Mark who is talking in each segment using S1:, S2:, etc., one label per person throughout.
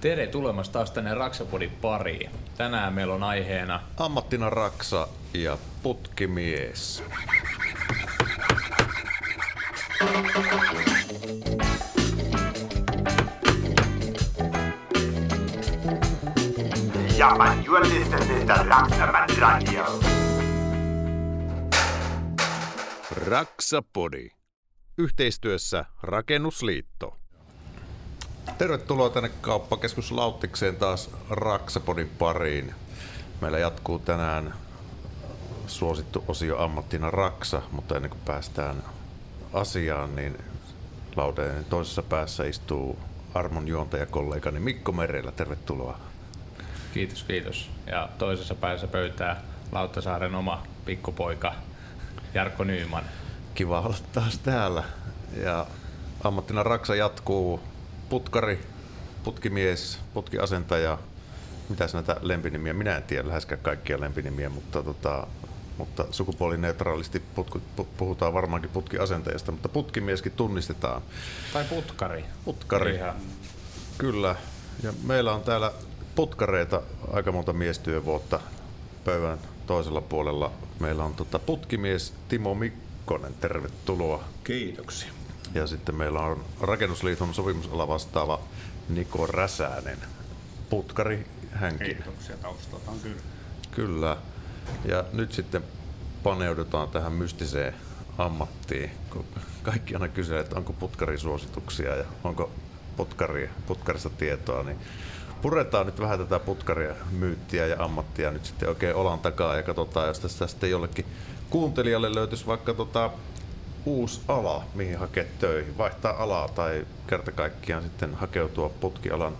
S1: Tere tulemasta taas tänne Raksapodin pariin. Tänään meillä on aiheena
S2: Ammattina raksa ja putkimies.
S3: Ja, man, you are listening to Raksaman Radio.
S2: Raksapodi. Yhteistyössä Rakennusliitto. Tervetuloa tänne kauppakeskus Lauttikseen taas Raksapodin pariin. Meillä jatkuu tänään suosittu osio ammattina Raksa, mutta ennen kuin päästään asiaan, niin Laudeen toisessa päässä istuu armon juontajakollegani Mikko Merellä. Tervetuloa.
S1: Kiitos, kiitos. Ja toisessa päässä pöytää Lauttasaaren oma pikkupoika Jarkko Nyyman.
S2: Kiva olla taas täällä. Ja ammattina Raksa jatkuu putkari, putkimies, putkiasentaja. Mitäs näitä lempinimiä? Minä en tiedä läheskään kaikkia lempinimiä, mutta, tota, mutta sukupuolineutraalisti putku, pu- puhutaan varmaankin putkiasentajasta, mutta putkimieskin tunnistetaan.
S1: Tai putkari.
S2: Putkari,
S1: Ihan.
S2: kyllä. Ja meillä on täällä putkareita aika monta miestyövuotta pöydän toisella puolella. Meillä on tota putkimies Timo Mikkonen, tervetuloa.
S4: Kiitoksia.
S2: Ja sitten meillä on Rakennusliiton sopimusala vastaava Niko Räsänen. Putkari hänkin.
S4: Kiitoksia taustalta on kyllä.
S2: Kyllä. Ja nyt sitten paneudutaan tähän mystiseen ammattiin, kun kaikki aina kysyvät, että onko putkarisuosituksia ja onko putkari, putkarista tietoa, niin puretaan nyt vähän tätä putkaria, myyttiä ja ammattia nyt sitten oikein olan takaa ja katsotaan, jos tästä sitten jollekin kuuntelijalle löytyisi vaikka tota uusi ala, mihin hakea töihin, vaihtaa alaa tai kerta kaikkiaan sitten hakeutua putkialan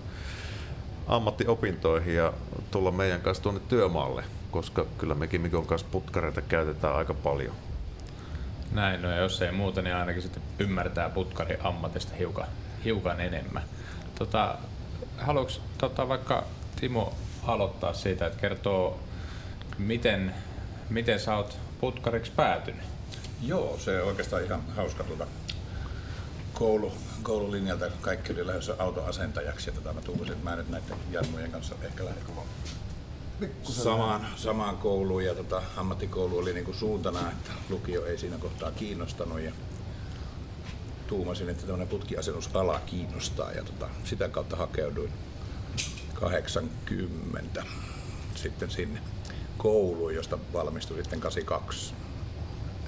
S2: ammattiopintoihin ja tulla meidän kanssa tuonne työmaalle, koska kyllä mekin Mikon kanssa putkareita käytetään aika paljon.
S1: Näin, no ja jos ei muuta, niin ainakin sitten ymmärtää putkari ammatista hiukan, hiukan enemmän. Tota, haluatko tota, vaikka Timo aloittaa siitä, että kertoo, miten, miten sä oot putkariksi päätynyt?
S4: Joo, se on oikeastaan ihan hauska tuota koulu, koululinjalta. Kaikki oli lähdössä autoasentajaksi ja tota, mä tunsin, että mä nyt näiden Jarmojen kanssa ehkä lähden samaan, samaan kouluun ja tota, ammattikoulu oli niinku suuntana, että lukio ei siinä kohtaa kiinnostanut ja tuumasin, että tämmöinen putkiasennusala kiinnostaa ja tota, sitä kautta hakeuduin 80 sitten sinne kouluun, josta valmistuin sitten 82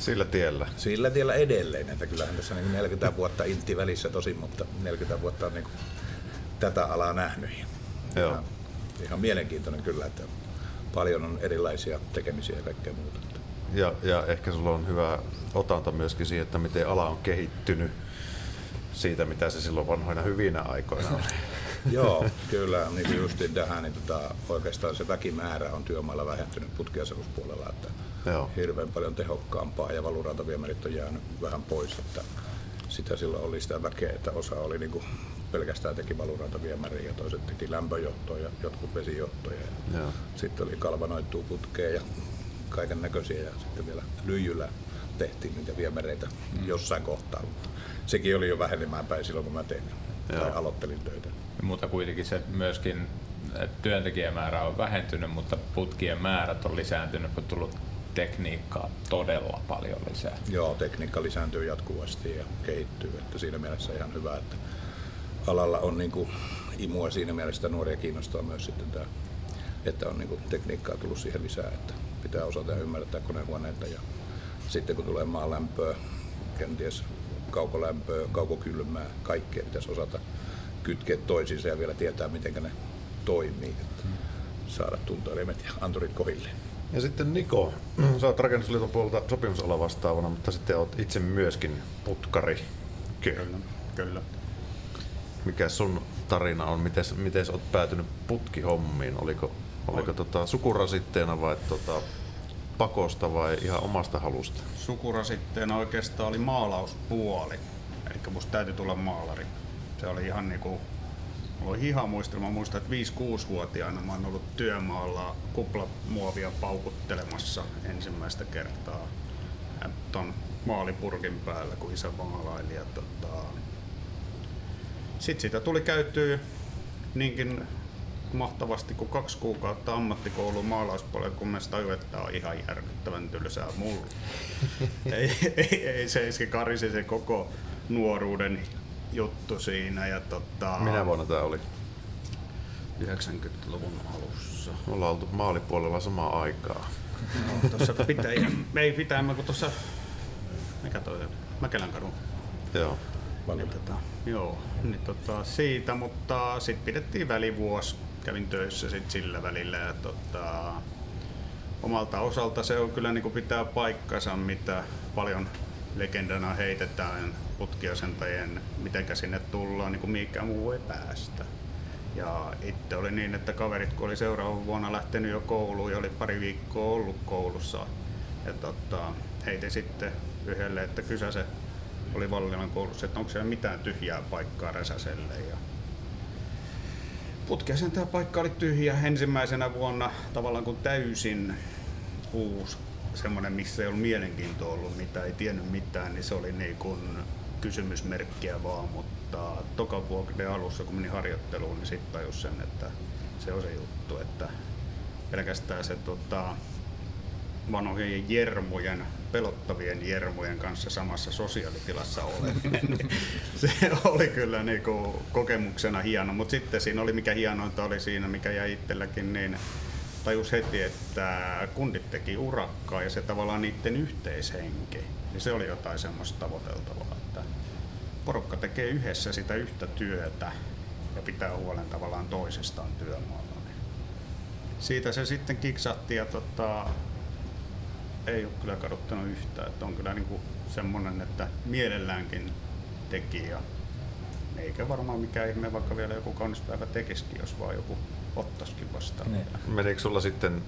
S2: Sillä tiellä.
S4: sillä tiellä edelleen, että kyllähän tässä niin 40 vuotta intti välissä tosin, mutta 40 vuotta on niin kuin tätä alaa nähnyt.
S2: Joo.
S4: Ihan, ihan mielenkiintoinen kyllä, että paljon on erilaisia tekemisiä ja kaikkea muuta.
S2: Ja, ja ehkä sulla on hyvä otanta myöskin siihen, että miten ala on kehittynyt siitä, mitä se silloin vanhoina hyvinä aikoina oli.
S4: Joo, kyllä, niin kuin justiin tähän, niin tota, oikeastaan se väkimäärä on työmailla vähentynyt putkiasennuspuolella, että
S2: Joo.
S4: hirveän paljon tehokkaampaa ja valurantaviemärit on jäänyt vähän pois, että sitä silloin oli sitä väkeä, että osa oli niin kuin pelkästään teki valurantaviemäriä ja toiset teki lämpöjohtoa ja jotkut vesijohtoja. Ja
S2: Joo.
S4: sitten oli kalvanoituu putkea ja kaiken näköisiä ja sitten vielä lyijyllä tehtiin niitä viemäreitä mm. jossain kohtaa. Sekin oli jo vähenemään päin silloin, kun mä tein tai
S2: Joo.
S4: aloittelin töitä.
S1: Mutta kuitenkin se myöskin, että työntekijämäärä on vähentynyt, mutta putkien määrät on lisääntynyt, kun on tullut tekniikkaa todella paljon lisää.
S4: Joo, tekniikka lisääntyy jatkuvasti ja kehittyy, että siinä mielessä ihan hyvä, että alalla on niin kuin imua siinä mielessä, että nuoria kiinnostaa myös sitten tämä, että on niin kuin tekniikkaa tullut siihen lisää, että pitää osata ja ymmärtää konehuoneita ja sitten kun tulee maalämpöä, kenties kaukolämpöä, kaukokylmää, kaikkea pitäisi osata kytkeä toisiinsa ja vielä tietää, miten ne toimii, että saada tuntoelimet ja anturit kohilleen.
S2: Ja sitten Niko, sä oot Rakennusliiton puolelta sopimusala vastaavana, mutta sitten oot itse myöskin putkari. Kyllä.
S4: Kyllä.
S2: Mikä sun tarina on? Miten, miten sä oot päätynyt putkihommiin? Oliko, oliko tota sukurasitteena vai tota pakosta vai ihan omasta halusta?
S5: sukurasitteena oikeastaan oli maalauspuoli. Eli musta täytyy tulla maalari. Se oli ihan niinku, oli ihan muistelma. Mä muistan, että 5-6-vuotiaana mä oon ollut työmaalla kuplamuovia paukuttelemassa ensimmäistä kertaa ton maalipurkin päällä, kun isä maalaili. Ja tota... Sitten sitä tuli käytyä niinkin mahtavasti kuin kaksi kuukautta ammattikoulun maalauspuolella, kun mä tajuin, että on ihan järkyttävän tylsää mulla. ei, ei, ei, se iski karisi se koko nuoruuden juttu siinä. Ja tota,
S2: Minä vuonna tämä oli?
S5: 90-luvun alussa.
S2: Me ollaan oltu maalipuolella samaa aikaa.
S5: No, tuossa pitää, ei pitää, kun tuossa, mikä toi on, Mäkelän kadun.
S2: Joo.
S5: Niin, tota, joo, niin tota, siitä, mutta sitten pidettiin välivuosi. Kävin töissä sit sillä välillä ja tota, omalta osalta se on kyllä niin kuin pitää paikkansa, mitä paljon legendana heitetään putkiasentajien, mitenkä sinne tullaan, niin kuin mikä muu ei päästä. Ja itse oli niin, että kaverit kun oli seuraavan vuonna lähtenyt jo kouluun ja oli pari viikkoa ollut koulussa, ja tota, heitin sitten yhdelle, että kysäse oli Vallilan koulussa, että onko siellä mitään tyhjää paikkaa Räsäselle. Ja putkiasen tämä paikka oli tyhjä ensimmäisenä vuonna tavallaan kuin täysin uusi semmoinen, missä ei ollut mielenkiintoa ollut, mitä ei tiennyt mitään, niin se oli niin kuin kysymysmerkkiä vaan, mutta toka vuoden alussa kun meni harjoitteluun, niin sitten tajus sen, että se on se juttu, että pelkästään se tota, vanhojen jermujen, pelottavien jermujen kanssa samassa sosiaalitilassa oleminen, niin se oli kyllä niinku kokemuksena hieno, mutta sitten siinä oli mikä hienointa oli siinä, mikä jäi itselläkin, niin tajus heti, että kundit teki urakkaa ja se tavallaan niiden yhteishenki, niin se oli jotain semmoista tavoiteltavaa, porukka tekee yhdessä sitä yhtä työtä ja pitää huolen tavallaan toisistaan työmaalla. Niin siitä se sitten kiksahti ja tota, ei ole kyllä kaduttanut yhtään, että on kyllä niinku semmonen, että mielelläänkin teki ja eikä varmaan mikään ihme, vaikka vielä joku kaunis päivä tekisikin, jos vaan joku ottaisikin vastaan.
S1: Niin.
S2: Menikö sulla sitten,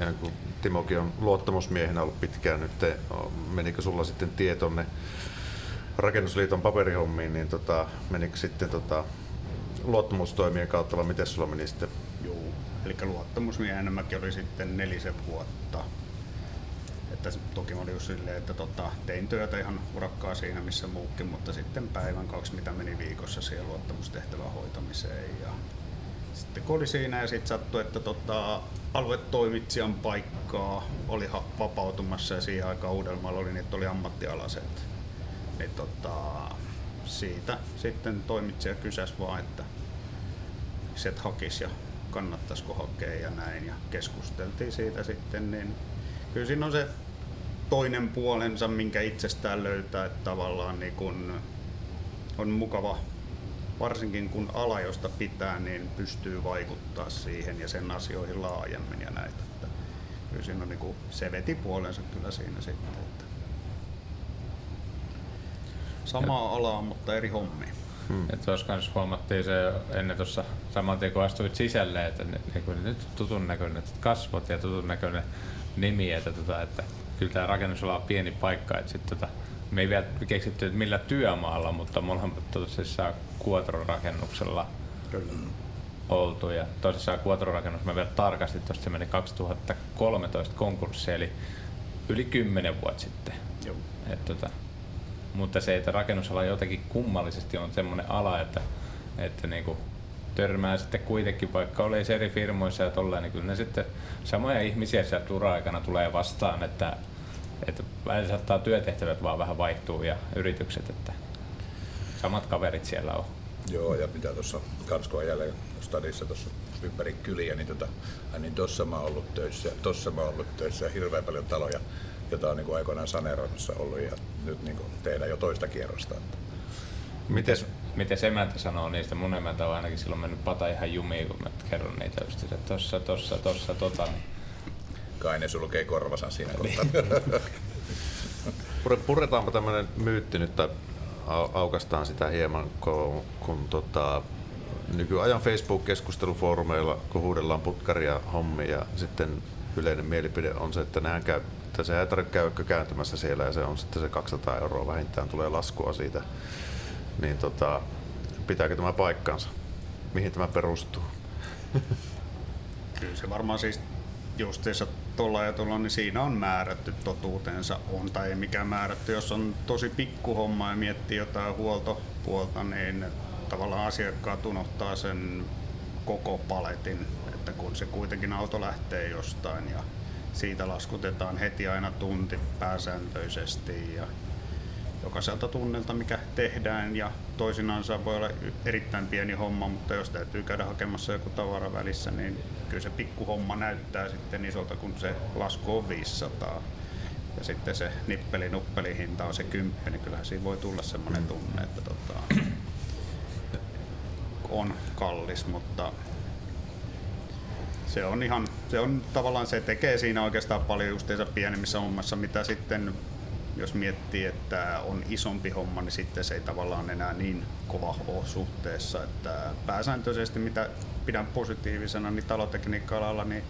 S2: ihan kun Timokin on luottamusmiehenä ollut pitkään nyt, menikö sulla sitten tie tonne Rakennusliiton paperihommiin, niin tota, menikö sitten tota, luottamustoimien kautta vai miten sulla meni sitten?
S5: Joo, eli luottamusmiehenä mäkin oli sitten nelisen vuotta. Että toki mä olin just silleen, että tota, tein työtä ihan urakkaa siinä missä muukin, mutta sitten päivän kaksi mitä meni viikossa siihen luottamustehtävän hoitamiseen. Ja sitten kun oli siinä ja sitten sattui, että tota, aluetoimitsijan paikkaa oli vapautumassa ja siihen aikaan Uudellamaalla oli, niin oli ammattialaset. Niin tota, siitä sitten toimitsija kysäsi vaan, että set hakis ja kannattaisiko hakea ja näin. Ja keskusteltiin siitä sitten, niin kyllä siinä on se toinen puolensa, minkä itsestään löytää, että tavallaan niin kun on mukava, varsinkin kun ala, josta pitää, niin pystyy vaikuttaa siihen ja sen asioihin laajemmin ja näitä. Kyllä siinä on niin se veti puolensa kyllä siinä sitten. Että samaa alaa, mutta eri hommia.
S1: Et tuossa kanssa huomattiin se jo ennen tuossa saman tien kun astuit sisälle, että ne, ne, nyt tutun näköinen kasvot ja tutun näköinen nimi, että, tota, että kyllä tämä rakennusala on pieni paikka, että sit, tota, me ei vielä keksitty, että millä työmaalla, mutta me ollaan tosissaan Kuotron-rakennuksella
S5: Kyllä.
S1: oltu ja tosissaan Kuotron-rakennus, mä vielä tarkastin, tuosta se meni 2013 konkurssi, eli yli 10 vuotta sitten.
S5: Joo.
S1: Et tota, mutta se, että rakennusala jotenkin kummallisesti on semmoinen ala, että, että niinku törmää sitten kuitenkin, vaikka oli eri firmoissa ja tolleen, niin kyllä ne sitten samoja ihmisiä sieltä ura-aikana tulee vastaan, että, että välillä saattaa työtehtävät vaan vähän vaihtuu ja yritykset, että samat kaverit siellä on.
S4: Joo, ja mitä tuossa kans kun jälleen stadissa tuossa ympäri kyliä, niin, tota, niin tossa mä oon ollut töissä, tossa mä oon ollut töissä hirveän paljon taloja, jota on niin kuin aikoinaan saneeraamassa ollut ja nyt niin kuin tehdään jo toista kierrosta.
S1: Miten, miten emäntä sanoo niistä? Mun emäntä on ainakin silloin mennyt pata ihan jumiin, kun mä kerron niitä just, että tossa, tossa, tossa, tota. Niin.
S4: kai ne sulkee korvasan siinä kohtaa.
S2: Pure- Puretaanpa tämmöinen myytti nyt, tai au- aukastaan sitä hieman, kun, kun tota, nykyajan Facebook-keskustelufoorumeilla, kun huudellaan putkaria hommia ja sitten yleinen mielipide on se, että nehän käy, että se ei tarvitse käydä kääntymässä siellä ja se on sitten se 200 euroa vähintään tulee laskua siitä. Niin tota, pitääkö tämä paikkansa? Mihin tämä perustuu?
S5: Kyllä se varmaan siis justiinsa tuolla ja tuolla, niin siinä on määrätty totuutensa on tai ei mikään määrätty. Jos on tosi pikkuhomma ja miettii jotain huoltopuolta, niin tavallaan asiakkaat unohtaa sen koko paletin, että kun se kuitenkin auto lähtee jostain ja siitä laskutetaan heti aina tunti pääsääntöisesti ja jokaiselta tunnilta, mikä tehdään. Ja toisinaan voi olla erittäin pieni homma, mutta jos täytyy käydä hakemassa joku tavara välissä, niin kyllä se pikkuhomma näyttää sitten isolta, kun se lasku on 500 ja sitten se nippeli nuppeli hinta on se kymppi, niin kyllähän siinä voi tulla semmoinen tunne, että tota, on kallis, mutta se on ihan, se on tavallaan se tekee siinä oikeastaan paljon justiinsa pienemmissä hommassa, mitä sitten jos miettii, että on isompi homma, niin sitten se ei tavallaan enää niin kova ole suhteessa. Että pääsääntöisesti, mitä pidän positiivisena, niin talotekniikka-alalla niin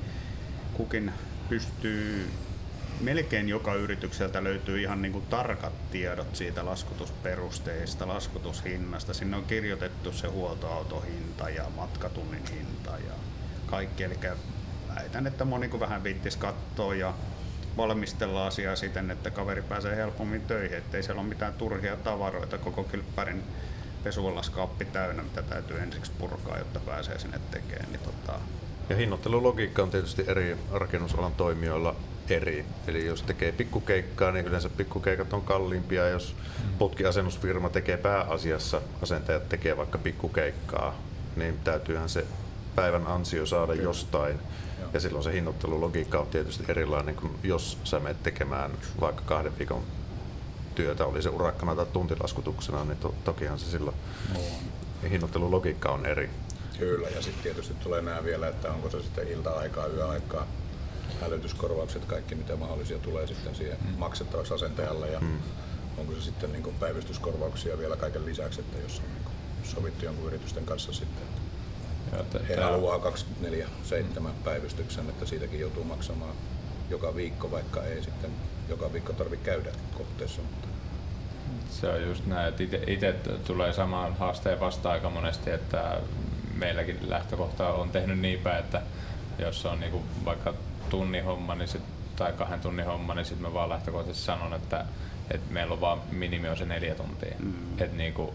S5: kukin pystyy melkein joka yritykseltä löytyy ihan niin kuin tarkat tiedot siitä laskutusperusteista, laskutushinnasta. Sinne on kirjoitettu se huoltoautohinta ja matkatunnin hinta ja kaikki. Eli väitän, että moni kun vähän viittis katsoa ja valmistella asiaa siten, että kaveri pääsee helpommin töihin, ettei siellä ole mitään turhia tavaroita koko kylppärin pesuolaskaappi täynnä, mitä täytyy ensiksi purkaa, jotta pääsee sinne tekemään. Niin tota...
S2: Ja hinnoittelulogiikka on tietysti eri rakennusalan toimijoilla eri. Eli jos tekee pikkukeikkaa, niin yleensä pikkukeikat on kalliimpia. Jos putkiasennusfirma tekee pääasiassa, asentajat tekee vaikka pikkukeikkaa, niin täytyyhän se päivän ansio saada Kyllä. jostain. Joo. Ja silloin se hinnoittelulogiikka on tietysti erilainen kuin jos sä menet tekemään vaikka kahden viikon työtä, oli se urakkana tai tuntilaskutuksena, niin to, tokihan se silloin no. hinnoittelulogiikka on eri.
S4: Kyllä, ja sitten tietysti tulee nämä vielä, että onko se sitten ilta-aikaa, yöaikaa, hälytyskorvaukset, kaikki mitä mahdollisia tulee sitten siihen mm. maksettavaksi asentajalle ja mm. onko se sitten niin päivystyskorvauksia vielä kaiken lisäksi, että jos on niin sovittu jonkun yritysten kanssa sitten, he haluaa 24-7 mm. päivystyksen, että siitäkin joutuu maksamaan joka viikko, vaikka ei sitten joka viikko tarvitse käydä kohteessa. Mutta
S1: se on just näin, että itse tulee samaan haasteen vasta aika monesti, että meilläkin lähtökohta on tehnyt niin päin, että jos on niinku vaikka tunnin homma niin sit, tai kahden tunnin homma, niin sitten mä vaan lähtökohtaisesti sanon, että, että meillä on vaan minimi on se neljä tuntia. Mm. Että niinku,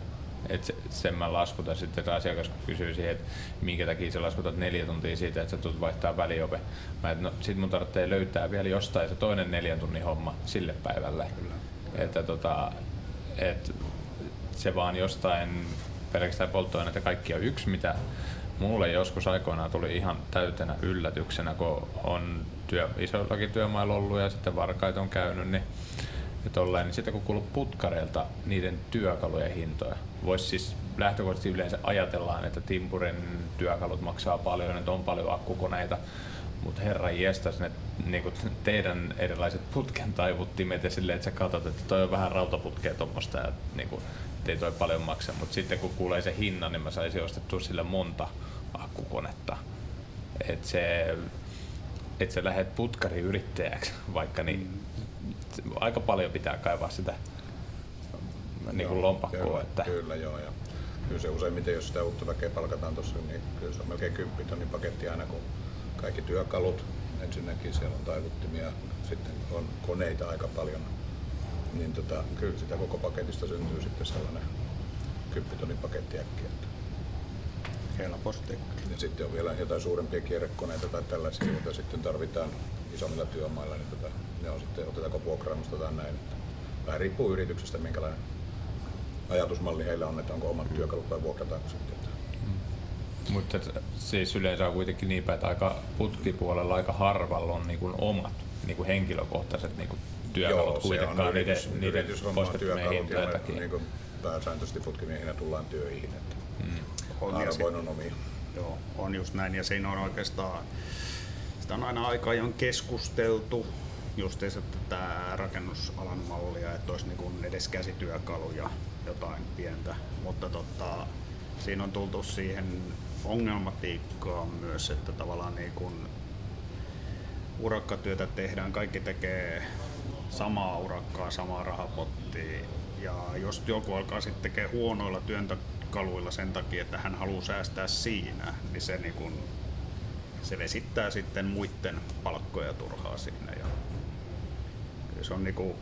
S1: et se, sen mä laskutan sitten, että asiakas kysyy siihen, että minkä takia sä laskutat neljä tuntia siitä, että sä tulet vaihtaa väliope. Mä, et, no, sit mun tarvitsee löytää vielä jostain se toinen neljän tunnin homma sille päivälle. Kyllä. Että tota, et, se vaan jostain pelkästään polttoaineita kaikki on yksi, mitä mulle joskus aikoinaan tuli ihan täytenä yllätyksenä, kun on työ, isoillakin työmailla ollut ja sitten varkaita on käynyt, niin, ja tolleen, niin sitten kun kuuluu putkareilta niiden työkalujen hintoja, voisi siis lähtökohtaisesti yleensä ajatellaan, että Timpurin työkalut maksaa paljon, että on paljon akkukoneita, mutta herra jestas, ne niin teidän erilaiset putken taivuttimet ja silleen, että sä katsot, että toi on vähän rautaputkea tuommoista ja niin kuin, ei toi paljon maksa, mutta sitten kun kuulee se hinnan, niin mä saisin ostettua sille monta akkukonetta. Että se, et sä lähdet putkariyrittäjäksi vaikka, niin mm. Aika paljon pitää kaivaa sitä niin kuin lompakkoa.
S4: Kyllä, että... kyllä joo. Ja kyllä se useimmiten, jos sitä uutta väkeä palkataan tuossa, niin kyllä se on melkein 10 tonnin paketti aina, kun kaikki työkalut, ensinnäkin siellä on taivuttimia, sitten on koneita aika paljon, niin tota, kyllä sitä koko paketista syntyy sitten sellainen 10 tonnin paketti äkkiä.
S5: Helposti.
S4: Ja sitten on vielä jotain suurempia kierrekoneita tai tällaisia, joita sitten tarvitaan isommilla työmailla, niin tota, ne on sitten, otetaanko vuokraamusta tai näin. Vähän riippuu yrityksestä, minkälainen ajatusmalli heillä on, että onko omat mm. työkalut vai vuokrataanko sitten.
S1: Mm. Mutta siis yleensä on kuitenkin niin päin, että aika putkipuolella aika harvalla on niin kuin omat niin kuin henkilökohtaiset niin kuin työkalut Joo, kuitenkaan
S4: se on yritys, niiden, yritys niiden työkalut ja niin kuin pääsääntöisesti putkimiehinä tullaan töihin. Että mm. on, on omia.
S5: Joo, on just näin ja siinä on oikeastaan, sitä on aina aika ajan keskusteltu justiinsa tätä rakennusalan mallia, että olisi niin edes käsityökaluja jotain pientä, mutta tota, siinä on tultu siihen ongelmatiikkaan myös, että tavallaan niin kuin urakkatyötä tehdään, kaikki tekee samaa urakkaa, samaa rahapottia ja jos joku alkaa sitten tekee huonoilla työntökaluilla sen takia, että hän haluaa säästää siinä, niin se, niin kun, se vesittää sitten muiden palkkoja turhaa siinä. Ja se on niinku,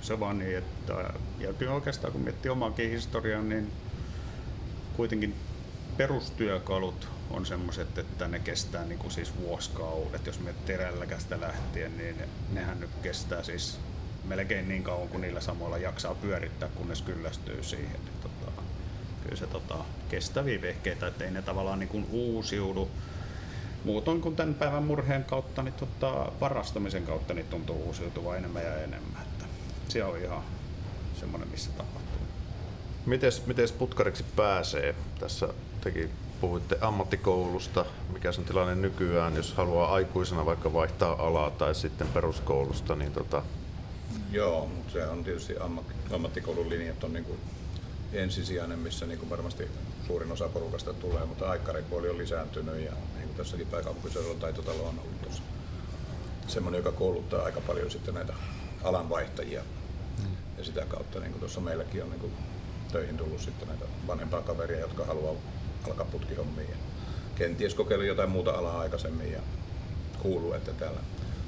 S5: se vaan niin, että ja kyllä oikeastaan kun miettii omaakin historiaa, niin kuitenkin perustyökalut on semmoiset, että ne kestää niin kuin siis vuosikaudet. Jos me terälläkästä lähtien, niin nehän nyt kestää siis melkein niin kauan kuin niillä samoilla jaksaa pyörittää, kunnes kyllästyy siihen. Tota, kyllä se tota, kestäviä vehkeitä, ettei ne tavallaan niin uusiudu. Muutoin kuin tämän päivän murheen kautta, niin tota, varastamisen kautta niin tuntuu uusiutuva enemmän ja enemmän. Että se on ihan semmoinen, missä tapahtuu.
S2: Mites, mites putkariksi pääsee? Tässä teki puhuitte ammattikoulusta. Mikä on tilanne nykyään, jos haluaa aikuisena vaikka vaihtaa alaa tai sitten peruskoulusta, niin tota,
S4: Joo, mutta se on tietysti ammatti, ammattikoulun linjat on niin kuin ensisijainen, missä niin kuin varmasti suurin osa porukasta tulee, mutta aikkaripuoli on lisääntynyt ja niin kuin tässäkin pääkaupunkiseudulla taitotalo on ollut tuossa semmoinen, joka kouluttaa aika paljon sitten näitä alanvaihtajia. Mm. Ja sitä kautta niin kuin tuossa meilläkin on niin kuin töihin tullut sitten näitä vanhempaa kaveria, jotka haluaa alkaa putkihommiin. Ja kenties kokeilla jotain muuta alaa aikaisemmin ja kuuluu, että täällä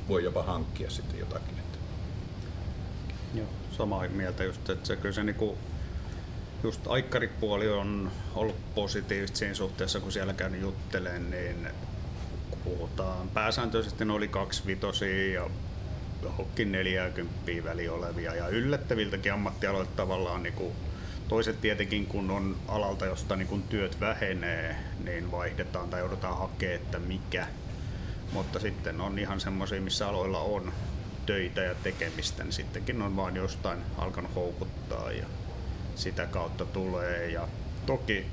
S4: voi jopa hankkia sitten jotakin.
S5: Joo, samaa mieltä just, että se kyllä se niinku, just aikkaripuoli on ollut positiivista siinä suhteessa, kun siellä käyn juttelemaan, niin kun puhutaan pääsääntöisesti ne oli kaksi vitosia ja johonkin 40 väli olevia ja yllättäviltäkin ammattialoilta tavallaan niin toiset tietenkin kun on alalta, josta niin työt vähenee, niin vaihdetaan tai joudutaan hakemaan, että mikä. Mutta sitten on ihan semmoisia, missä aloilla on töitä ja tekemistä, niin sittenkin on vaan jostain alkanut houkuttaa ja sitä kautta tulee. Ja toki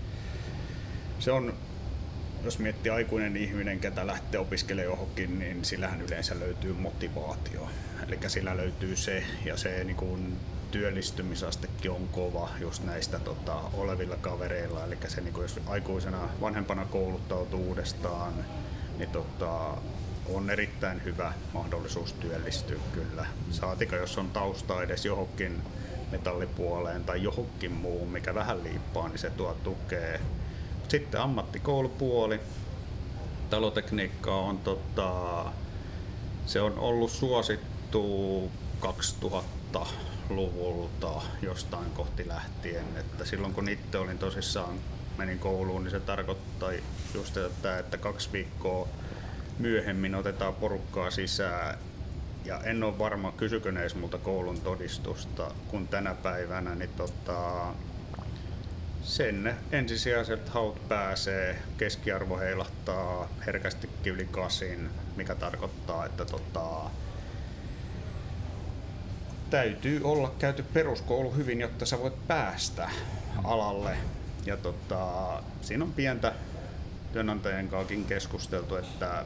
S5: se on, jos miettii aikuinen ihminen, ketä lähtee opiskelemaan johonkin, niin sillähän yleensä löytyy motivaatio. Eli sillä löytyy se ja se niin kuin työllistymisastekin on kova just näistä tota, olevilla kavereilla. Eli se, niin kuin jos aikuisena vanhempana kouluttautuu uudestaan, niin tota, on erittäin hyvä mahdollisuus työllistyä kyllä. Saatika, jos on tausta edes johonkin metallipuoleen tai johonkin muuhun, mikä vähän liippaa, niin se tuo tukea. Sitten ammattikoulupuoli. Talotekniikka on tota, se on ollut suosittu 2000-luvulta jostain kohti lähtien. Että silloin kun itse olin tosissaan menin kouluun, niin se tarkoittaa just tätä, että kaksi viikkoa myöhemmin otetaan porukkaa sisään ja en ole varma, kysykö ne edes multa koulun todistusta, kun tänä päivänä, niin tota, sen ensisijaiset haut pääsee, keskiarvo heilahtaa herkästi yli kasin, mikä tarkoittaa, että tota, täytyy olla käyty peruskoulu hyvin, jotta sä voit päästä alalle. Ja tota, siinä on pientä työnantajien kanssa keskusteltu, että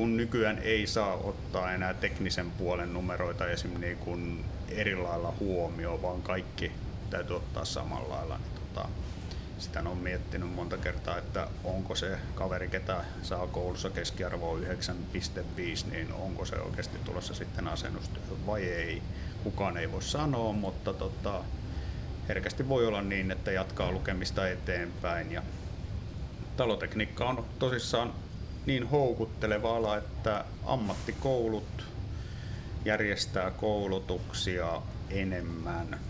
S5: kun nykyään ei saa ottaa enää teknisen puolen numeroita esim. Niin kuin eri lailla huomioon, vaan kaikki täytyy ottaa samalla lailla. Niin tota, sitä on miettinyt monta kertaa, että onko se kaveri, ketä saa koulussa keskiarvoa 9,5, niin onko se oikeasti tulossa sitten asennustyöhön vai ei. Kukaan ei voi sanoa, mutta tota, herkästi voi olla niin, että jatkaa lukemista eteenpäin. Ja talotekniikka on tosissaan niin houkutteleva ala, että ammattikoulut järjestää koulutuksia enemmän,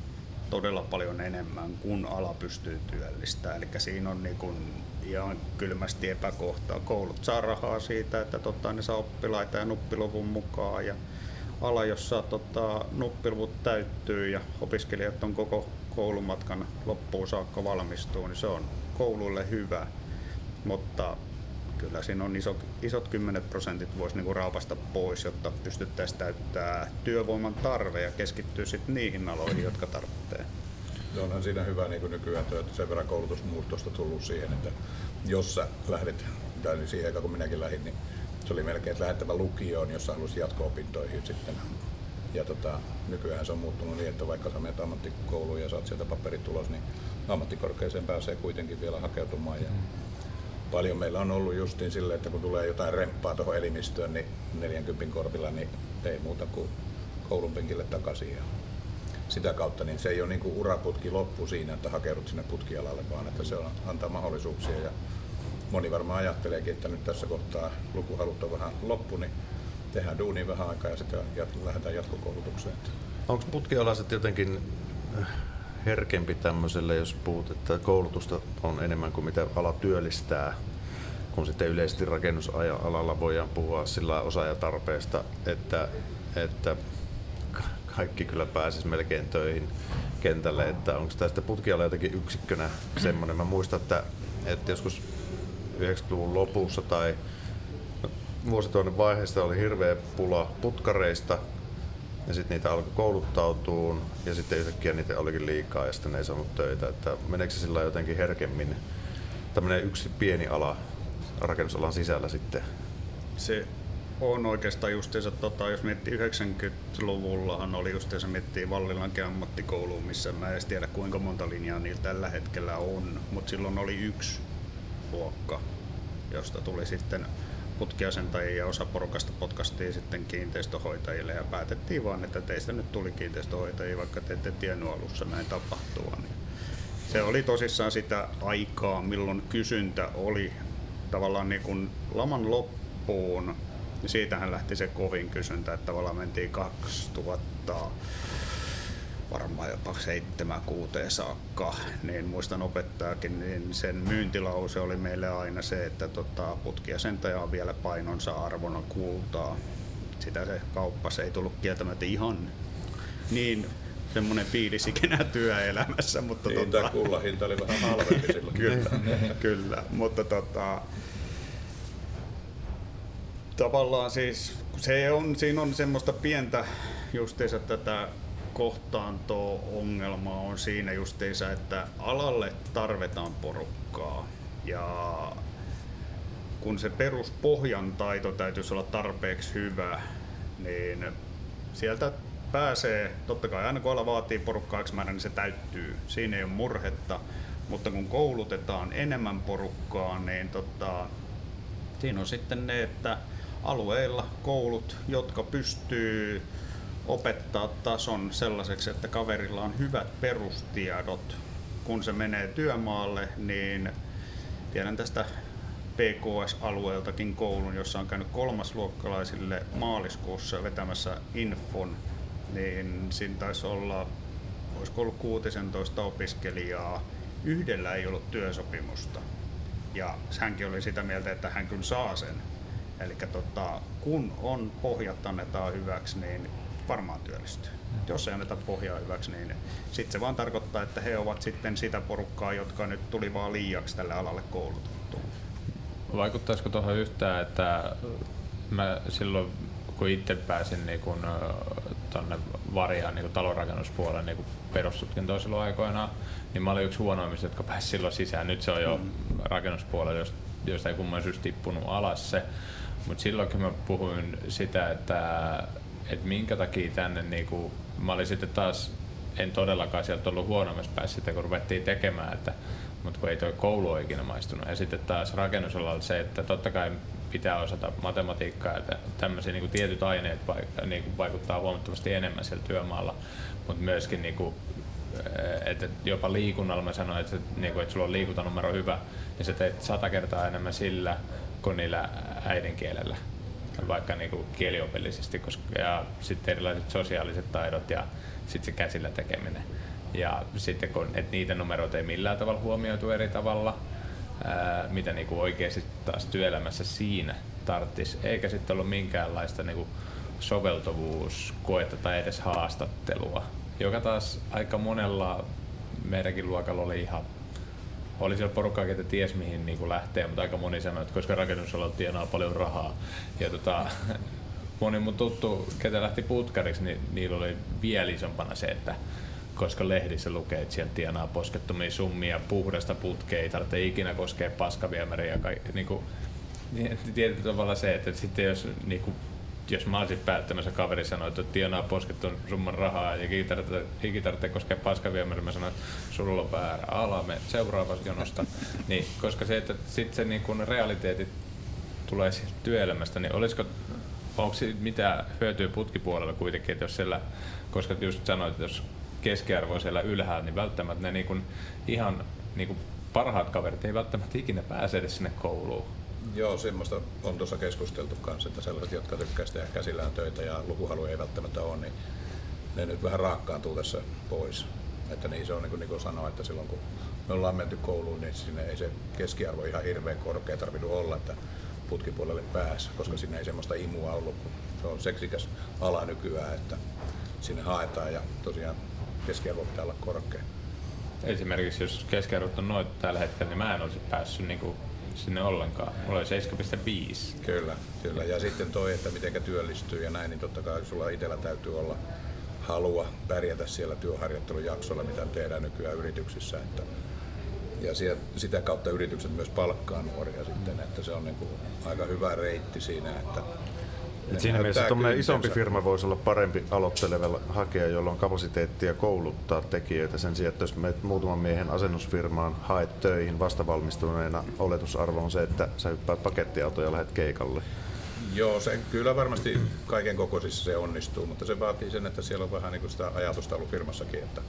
S5: todella paljon enemmän, kun ala pystyy työllistämään. Eli siinä on niin kuin ihan kylmästi epäkohtaa. Koulut saa rahaa siitä, että tota, ne saa oppilaita ja nuppiluvun mukaan. Ja ala, jossa tota, nuppiluvut täyttyy ja opiskelijat on koko koulumatkan loppuun saakka valmistuu, niin se on kouluille hyvä. Mutta kyllä siinä on iso, isot kymmenet prosentit voisi niinku raapasta pois, jotta pystyttäisiin täyttää työvoiman tarve ja keskittyä sitten niihin aloihin, jotka tarvitsee.
S4: Onhan siinä hyvä niin kuin nykyään että sen verran koulutusmuutosta tullut siihen, että jos sä lähdet, tai niin siihen aikaan kun minäkin lähdin, niin se oli melkein, että lähettävä lukioon, jossa halusi jatko-opintoihin sitten. Ja tota, nykyään se on muuttunut niin, että vaikka sä menet ammattikouluun ja saat sieltä paperit tulos, niin ammattikorkeeseen pääsee kuitenkin vielä hakeutumaan. Ja mm paljon meillä on ollut justiin sille, että kun tulee jotain remppaa tuohon elimistöön, niin 40 korvilla, niin ei muuta kuin koulun penkille takaisin. Ja sitä kautta niin se ei ole niin kuin uraputki loppu siinä, että hakeudut sinne putkialalle, vaan että se on, antaa mahdollisuuksia. Ja moni varmaan ajatteleekin, että nyt tässä kohtaa lukuhalut on vähän loppu, niin tehdään duuni vähän aikaa ja sitten jat- lähdetään jatkokoulutukseen.
S2: Onko putkialaiset jotenkin herkempi tämmöiselle, jos puhut, että koulutusta on enemmän kuin mitä ala työllistää, kun sitten yleisesti rakennusalalla voidaan puhua sillä osaajatarpeesta, että, että kaikki kyllä pääsisi melkein töihin kentälle, että onko tästä putkialla jotenkin yksikkönä semmoinen. Mä muistan, että, että joskus 90-luvun lopussa tai vuosituhannen vaiheessa oli hirveä pula putkareista ja sitten niitä alkoi kouluttautua ja sitten yhtäkkiä niitä olikin liikaa ja sitten ne ei saanut töitä. Että meneekö se sillä jotenkin herkemmin tämmöinen yksi pieni ala rakennusalan sisällä sitten?
S5: Se on oikeastaan justiinsa, tota, jos miettii 90-luvullahan oli justiinsa miettii Vallilankin ammattikouluun, missä mä en edes tiedä kuinka monta linjaa niillä tällä hetkellä on, mutta silloin oli yksi luokka, josta tuli sitten putkiasentajia ja osa porukasta potkastiin sitten kiinteistöhoitajille ja päätettiin vaan, että teistä nyt tuli kiinteistöhoitajia, vaikka te ette tiennyt alussa näin tapahtua. Niin se oli tosissaan sitä aikaa, milloin kysyntä oli tavallaan niin kuin laman loppuun siitähän lähti se kovin kysyntä, että tavallaan mentiin 2000 varmaan jopa seitsemän kuuteen saakka, niin muistan opettajakin, niin sen myyntilause oli meille aina se, että tota, putkiasentaja on vielä painonsa arvona kultaa. Sitä se kauppa se ei tullut kieltämättä ihan niin semmoinen fiilis ikinä työelämässä. Mutta
S4: niin, tota, kullan hinta oli vähän halvempi silloin.
S5: kyllä, kyllä, mutta tota, tavallaan siis se on, siinä on semmoista pientä justiinsa tätä kohtaanto-ongelma on siinä justiinsa, että alalle tarvitaan porukkaa ja kun se peruspohjan taito täytyisi olla tarpeeksi hyvä, niin sieltä pääsee, totta kai aina kun ala vaatii porukkaa määrä, niin se täyttyy. Siinä ei ole murhetta, mutta kun koulutetaan enemmän porukkaa, niin tota, siinä on sitten ne, että alueilla koulut, jotka pystyy opettaa tason sellaiseksi, että kaverilla on hyvät perustiedot. Kun se menee työmaalle, niin tiedän tästä PKS-alueeltakin koulun, jossa on käynyt kolmasluokkalaisille maaliskuussa vetämässä infon, niin siinä taisi olla, olisiko ollut 16 opiskelijaa, yhdellä ei ollut työsopimusta. Ja hänkin oli sitä mieltä, että hän kyllä saa sen. Eli tota, kun on pohjat annetaan hyväksi, niin varmaan työllistyy. Jos ei anneta pohjaa hyväksi, niin sitten se vaan tarkoittaa, että he ovat sitten sitä porukkaa, jotka nyt tuli vaan liiaksi tälle alalle koulutettu.
S1: Vaikuttaisiko tuohon yhtään, että mä silloin kun itse pääsin niin kun, tonne Variaan niin talonrakennuspuolelle niin perustutkintoon silloin aikoinaan, niin mä olin yksi huonoimmista, jotka pääsi silloin sisään. Nyt se on jo mm. rakennuspuolella, josta ei kumman syystä tippunut alas se. Mutta silloinkin mä puhuin sitä, että että minkä takia tänne niinku, mä olin sitten taas, en todellakaan sieltä ollut huonommassa päässä sitten kun ruvettiin tekemään, että, mutta kun ei toi koulu ole ikinä maistunut. Ja sitten taas rakennusalalla se, että totta kai pitää osata matematiikkaa, että tämmöisiä niin tietyt aineet niin vaikuttaa huomattavasti enemmän siellä työmaalla, mutta myöskin niin kuin, että jopa liikunnalla mä sanoin, että, niin kuin, että sulla on liikuntanumero hyvä, niin sä teet sata kertaa enemmän sillä kuin niillä äidinkielellä vaikka niinku kieliopillisesti, koska, ja sitten erilaiset sosiaaliset taidot ja sitten se käsillä tekeminen. Ja sitten kun et niitä numeroita ei millään tavalla huomioitu eri tavalla, ää, mitä niinku oikeasti taas työelämässä siinä tarttis, eikä sitten ollut minkäänlaista niinku soveltuvuuskoetta tai edes haastattelua, joka taas aika monella meidänkin luokalla oli ihan oli siellä porukkaa, ketä ties mihin niin lähtee, mutta aika moni sanoi, että koska rakennusalalla tienaa paljon rahaa. Ja tota, moni mun tuttu, ketä lähti putkariksi, niin niillä oli vielä isompana se, että koska lehdissä lukee, että sieltä tienaa poskettomia summia, puhdasta putkea, ei tarvitse ikinä koskea paskaviemäriä. Niin kuin, niin, tietyllä tavalla se, että sitten jos niin kuin, jos mä olisin päättämässä kaveri sanoi, että tienaa poskettu summan rahaa ja hiki tarvitsee koskea paskaviemäri, mä sanoin, että sulla on väärä ala, me seuraavasta jonosta. niin, koska se, että sitten se niin kun realiteetit tulee työelämästä, niin olisiko, onko mitä hyötyä putkipuolella kuitenkin, että jos siellä, koska just sanoit, että jos keskiarvo on siellä ylhäällä, niin välttämättä ne niin kun ihan niin kun parhaat kaverit ei välttämättä ikinä pääse edes sinne kouluun
S4: Joo, semmoista on tuossa keskusteltu kanssa, että sellaiset, jotka tykkäisivät tehdä käsillään töitä ja lukuhalu ei välttämättä ole, niin ne nyt vähän raakkaantuu tässä pois. Että niin se on niin kuin Niko sanoi, että silloin kun me ollaan menty kouluun, niin sinne ei se keskiarvo ihan hirveän korkea tarvinnut olla, että putkipuolelle päässä, koska sinne ei semmoista imua ollut, kun se on seksikäs ala nykyään, että sinne haetaan ja tosiaan keskiarvo pitää olla korkea.
S1: Esimerkiksi jos keskiarvot on noin tällä hetkellä, niin mä en olisi päässyt niinku sinne ollenkaan. Mulla oli 7,5.
S4: Kyllä, kyllä. Ja sitten toi, että miten työllistyy ja näin, niin totta kai sulla itsellä täytyy olla halua pärjätä siellä työharjoittelujaksolla, mitä tehdään nykyään yrityksissä. Että, ja sitä kautta yritykset myös palkkaa nuoria sitten, että se on niin kuin aika hyvä reitti siinä, että
S2: et siinä mielessä tuommoinen isompi firma voisi olla parempi aloittelevalle hakea, jolla on kapasiteettia kouluttaa tekijöitä sen sijaan, että jos menet muutaman miehen asennusfirmaan haet töihin vastavalmistuneena, oletusarvo on se, että sä hyppäät pakettiautoja ja lähdet keikalle.
S4: Joo, se kyllä varmasti kaiken kokoisissa se onnistuu, mutta se vaatii sen, että siellä on vähän niin kuin sitä ajatusta ollut firmassakin, että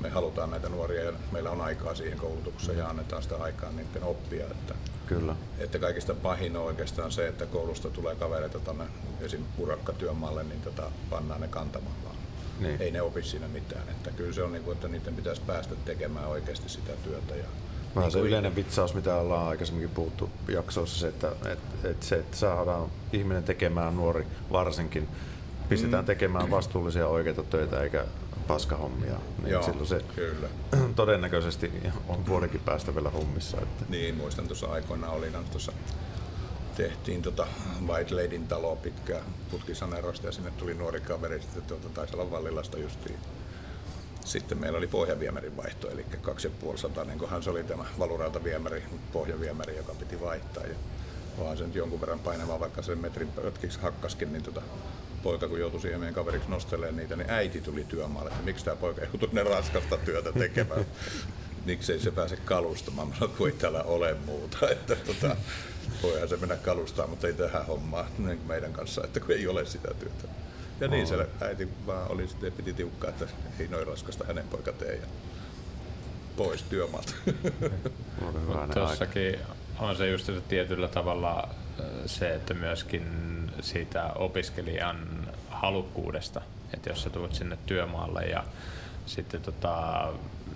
S4: me halutaan näitä nuoria ja meillä on aikaa siihen koulutukseen ja annetaan sitä aikaa niiden oppia. Että,
S2: Kyllä.
S4: että kaikista pahin on oikeastaan se, että koulusta tulee kavereita tuonne esim. urakkatyömaalle, niin tota, pannaan ne kantamaan vaan. Niin. Ei ne opi siinä mitään. Että kyllä se on niin kuin, että niiden pitäisi päästä tekemään oikeasti sitä työtä. Ja
S2: Vähän niin se yleinen vitsaus, mitä ollaan aikaisemminkin puhuttu jaksoissa, se, että, että, että se, että saadaan ihminen tekemään nuori varsinkin, pistetään mm. tekemään vastuullisia oikeita töitä eikä paskahommia, niin Joo, silloin se kyllä. todennäköisesti on vuodenkin päästä vielä hommissa. Että.
S4: Niin, muistan tuossa aikoina oli tuossa tehtiin tota White Ladyn taloa pitkää putkisanerosta ja sinne tuli nuori kaveri, sitten tuota, taisi olla Vallilasta justiin. Sitten meillä oli pohjaviemärin vaihto, eli 2500, niin kohan se oli tämä valurautaviemäri, pohjaviemäri, joka piti vaihtaa. Ja vaan se nyt jonkun verran painavaa, vaikka sen metrin pötkiksi hakkaskin, niin tota, poika kun joutui siihen meidän kaveriksi nostelemaan niitä, niin äiti tuli työmaalle, että miksi tämä poika joutui ne raskasta työtä tekemään. Miksei se pääse kalustamaan, mä sanoin, kun ei täällä ole muuta. Että tota, voihan se mennä kalustaa, mutta ei tähän hommaan niin meidän kanssa, että kun ei ole sitä työtä. Ja niin se äiti vaan oli sitten, piti tiukkaa, että ei noin raskasta hänen poika tee ja pois työmaalta.
S1: Tuossakin on se just se tietyllä tavalla se, että myöskin siitä opiskelijan halukkuudesta, että jos sä tulet sinne työmaalle ja sitten tota,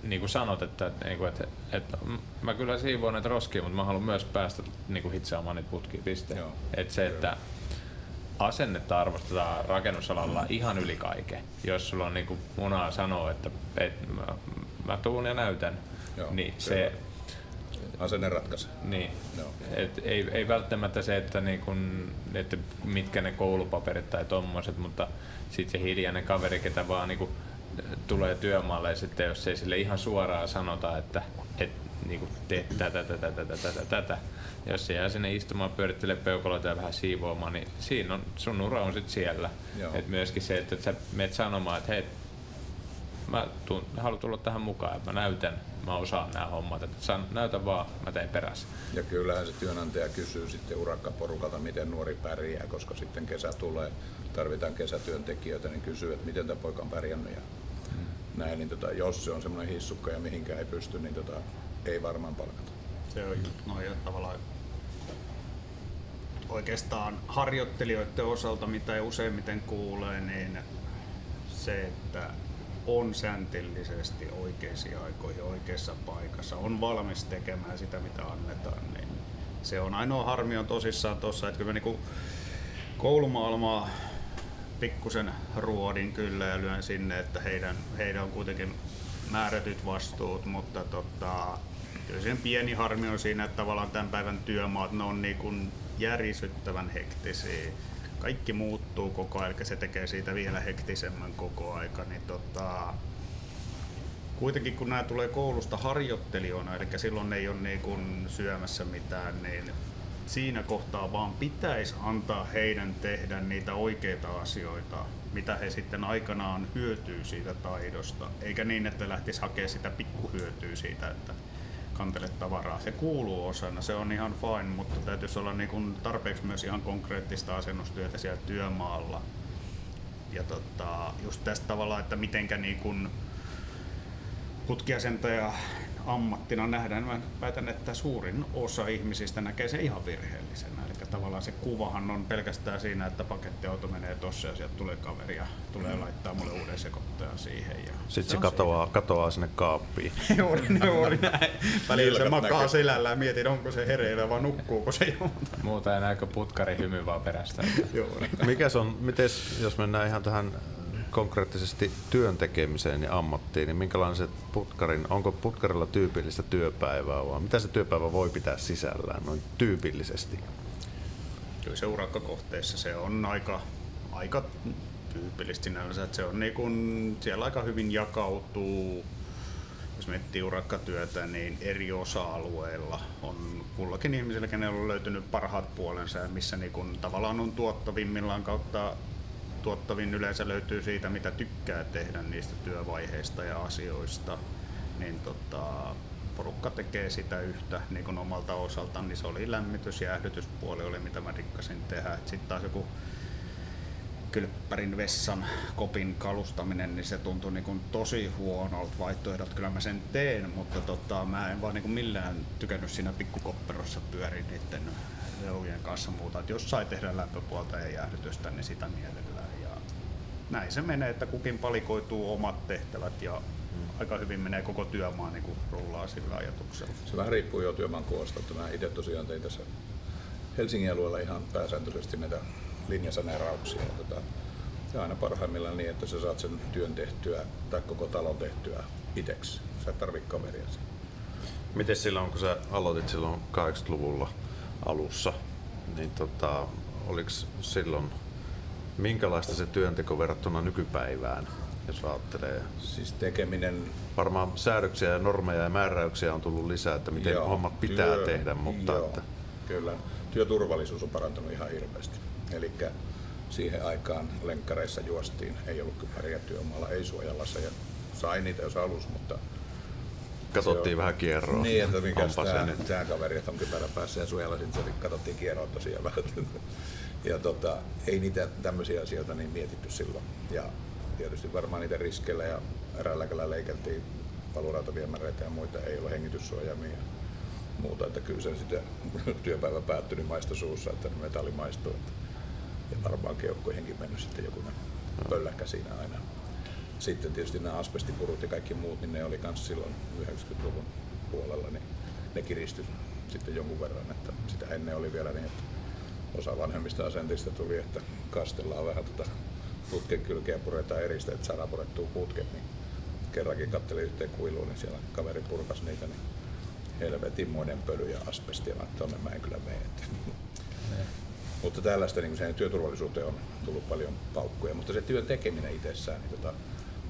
S1: niin kuin sanot, että, niin kuin, että, että mä kyllä siivoon näitä roskia, mutta mä haluan myös päästä niin kuin hitsaamaan niitä putkia, piste. Että se, että asennetta arvostetaan rakennusalalla ihan yli kaiken. Jos sulla on niin kuin munaa sanoa, että, että mä, mä tuun ja näytän, Joo, niin se,
S4: asenne ratkaisee.
S1: Niin. No. Et ei, ei välttämättä se, että, niin kun, että mitkä ne koulupaperit tai tommoset, mutta sitten se hiljainen kaveri, ketä vaan niin kun, tulee työmaalle ja sitten jos ei sille ihan suoraan sanota, että et, niin kuin teet tätä, tätä, tätä, tätä, tätä. Jos se jää sinne istumaan, pyörittelee peukaloita ja vähän siivoamaan, niin siinä on, sun ura on sitten siellä. Et myöskin se, että sä menet sanomaan, että hei, mä tuun, haluan tulla tähän mukaan, että mä näytän, mä osaan nämä hommat, että saan, näytä vaan, mä teen perässä.
S4: Ja kyllähän se työnantaja kysyy sitten urakkaporukalta, miten nuori pärjää, koska sitten kesä tulee, tarvitaan kesätyöntekijöitä, niin kysyy, että miten tämä poika on pärjännyt ja hmm. näin, niin tota, jos se on semmoinen hissukka ja mihinkään ei pysty, niin tota, ei varmaan palkata.
S5: Se on just noin tavallaan oikeastaan harjoittelijoiden osalta, mitä ei useimmiten kuulee, niin se, että on säntillisesti oikeisiin aikoihin oikeassa paikassa, on valmis tekemään sitä, mitä annetaan, niin se on ainoa harmi on tosissaan tuossa, että kyllä mä niinku koulumaailmaa pikkusen ruodin kyllä ja lyön sinne, että heidän, heidän on kuitenkin määrätyt vastuut, mutta tota, kyllä sen pieni harmi on siinä, että tavallaan tämän päivän työmaat, ne on niin järisyttävän hektisiä kaikki muuttuu koko ajan, eli se tekee siitä vielä hektisemmän koko aika, niin tota, kuitenkin kun nämä tulee koulusta harjoittelijoina, eli silloin ei ole niin kuin syömässä mitään, niin siinä kohtaa vaan pitäisi antaa heidän tehdä niitä oikeita asioita, mitä he sitten aikanaan hyötyy siitä taidosta, eikä niin, että lähtisi hakemaan sitä pikkuhyötyä siitä, että kantele tavaraa. Se kuuluu osana, se on ihan fine, mutta täytyisi olla niin kuin tarpeeksi myös ihan konkreettista asennustyötä siellä työmaalla. Ja tota, just tästä tavalla, että mitenkä niin kuin putkiasentaja ammattina nähdään, mä väitän, että suurin osa ihmisistä näkee se ihan virheellisenä. Eli tavallaan se kuvahan on pelkästään siinä, että pakettiauto menee tossa ja sieltä tulee kaveri ja tulee laittaa mulle uuden sekoittajan siihen. Ja
S2: Sitten se,
S5: on
S2: katoaa, katoaa sinne kaappiin.
S5: Juuri, juuri näin. Välillä se makaa
S4: näkyy.
S5: selällä ja mietin, onko se hereillä vai nukkuuko se jo.
S1: Muuta ei näkö putkari hymy vaan perästä.
S5: Juuri.
S2: Mikäs on, mites, jos mennään ihan tähän konkreettisesti työn tekemiseen ja ammattiin, niin minkälainen se putkarin, onko putkarilla tyypillistä työpäivää vai mitä se työpäivä voi pitää sisällään noin tyypillisesti?
S5: Kyllä se urakkakohteessa se on aika, aika tyypillistä sinänsä, että se on niin kun, siellä aika hyvin jakautuu, jos miettii urakkatyötä, niin eri osa-alueilla on kullakin ihmisellä, kenellä on löytynyt parhaat puolensa ja missä niin kun, tavallaan on tuottavimmillaan kautta tuottavin yleensä löytyy siitä, mitä tykkää tehdä niistä työvaiheista ja asioista, niin tota, porukka tekee sitä yhtä niin kuin omalta osaltaan, niin se oli lämmitys- ja jäähdytyspuoli oli mitä mä rikkasin tehdä. Sitten taas joku kylppärin vessan kopin kalustaminen, niin se tuntui niin kuin tosi huonolta vaihtoehdot. Kyllä mä sen teen, mutta tota, mä en vaan niin kuin millään tykännyt siinä pikkukopperossa pyörin niiden reujen kanssa muuta. Et jos sai tehdä lämpöpuolta ja jäähdytystä, niin sitä mielellään. Näin se menee, että kukin palikoituu omat tehtävät ja aika hyvin menee koko työmaa niin kuin rullaa sillä ajatuksella.
S4: Se vähän riippuu jo työmaan koosta. Että mä itse tosiaan tein tässä Helsingin alueella ihan pääsääntöisesti näitä linjasaneerauksia. Ja, tota, ja aina parhaimmillaan niin, että sä saat sen työn tehtyä tai koko talon tehtyä itseksi. Sä et tarvitse kaveria siihen.
S2: Miten silloin, kun sä aloitit silloin 80-luvulla alussa, niin tota, oliko silloin, minkälaista se työnteko verrattuna nykypäivään, jos ajattelee?
S4: Siis tekeminen
S2: Varmaan säädöksiä ja normeja ja määräyksiä on tullut lisää, että miten
S4: Joo,
S2: hommat pitää
S4: työ-
S2: tehdä, mutta
S4: joo,
S2: että,
S4: Kyllä. Työturvallisuus on parantunut ihan hirveästi. Eli siihen aikaan lenkkareissa juostiin, ei ollut kypäriä työmaalla, ei suojalassa ja sai niitä jos alus, mutta
S2: katsottiin vähän kierroa.
S4: niin, että mikä tämä, tämä kaveri, että on kypärä päässä ja sitten oli- katsottiin kierroa tosiaan vähän. Ja tota, ei niitä tämmöisiä asioita niin mietitty silloin. Ja tietysti varmaan niitä riskeillä ja eräälläkällä leikeltiin valurautaviemäreitä ja muita, ei ole hengityssuojaimia ja muuta, että kyllä se sitten työpäivä päättyi niin maisto suussa, että metalli maistuu. Ja varmaan keuhkoihinkin mennyt sitten joku pölläkkä siinä aina. Sitten tietysti nämä asbestipurut ja kaikki muut, niin ne oli myös silloin 90-luvun puolella, niin ne kiristy sitten jonkun verran, että sitä ennen oli vielä niin, että osa vanhemmista asenteista tuli, että kastellaan vähän tuota putken kylkeä puretaan eristä, että saadaan purettua putket, niin kerrankin kattelin yhteen kuiluun, niin siellä kaveri purkas niitä, niin helvetinmoinen pöly ja asbestia, mä tuonne mä en kyllä mene. Mutta tällaista niin sen työturvallisuuteen on tullut paljon paukkuja, mutta se työn tekeminen itsessään, niin tota,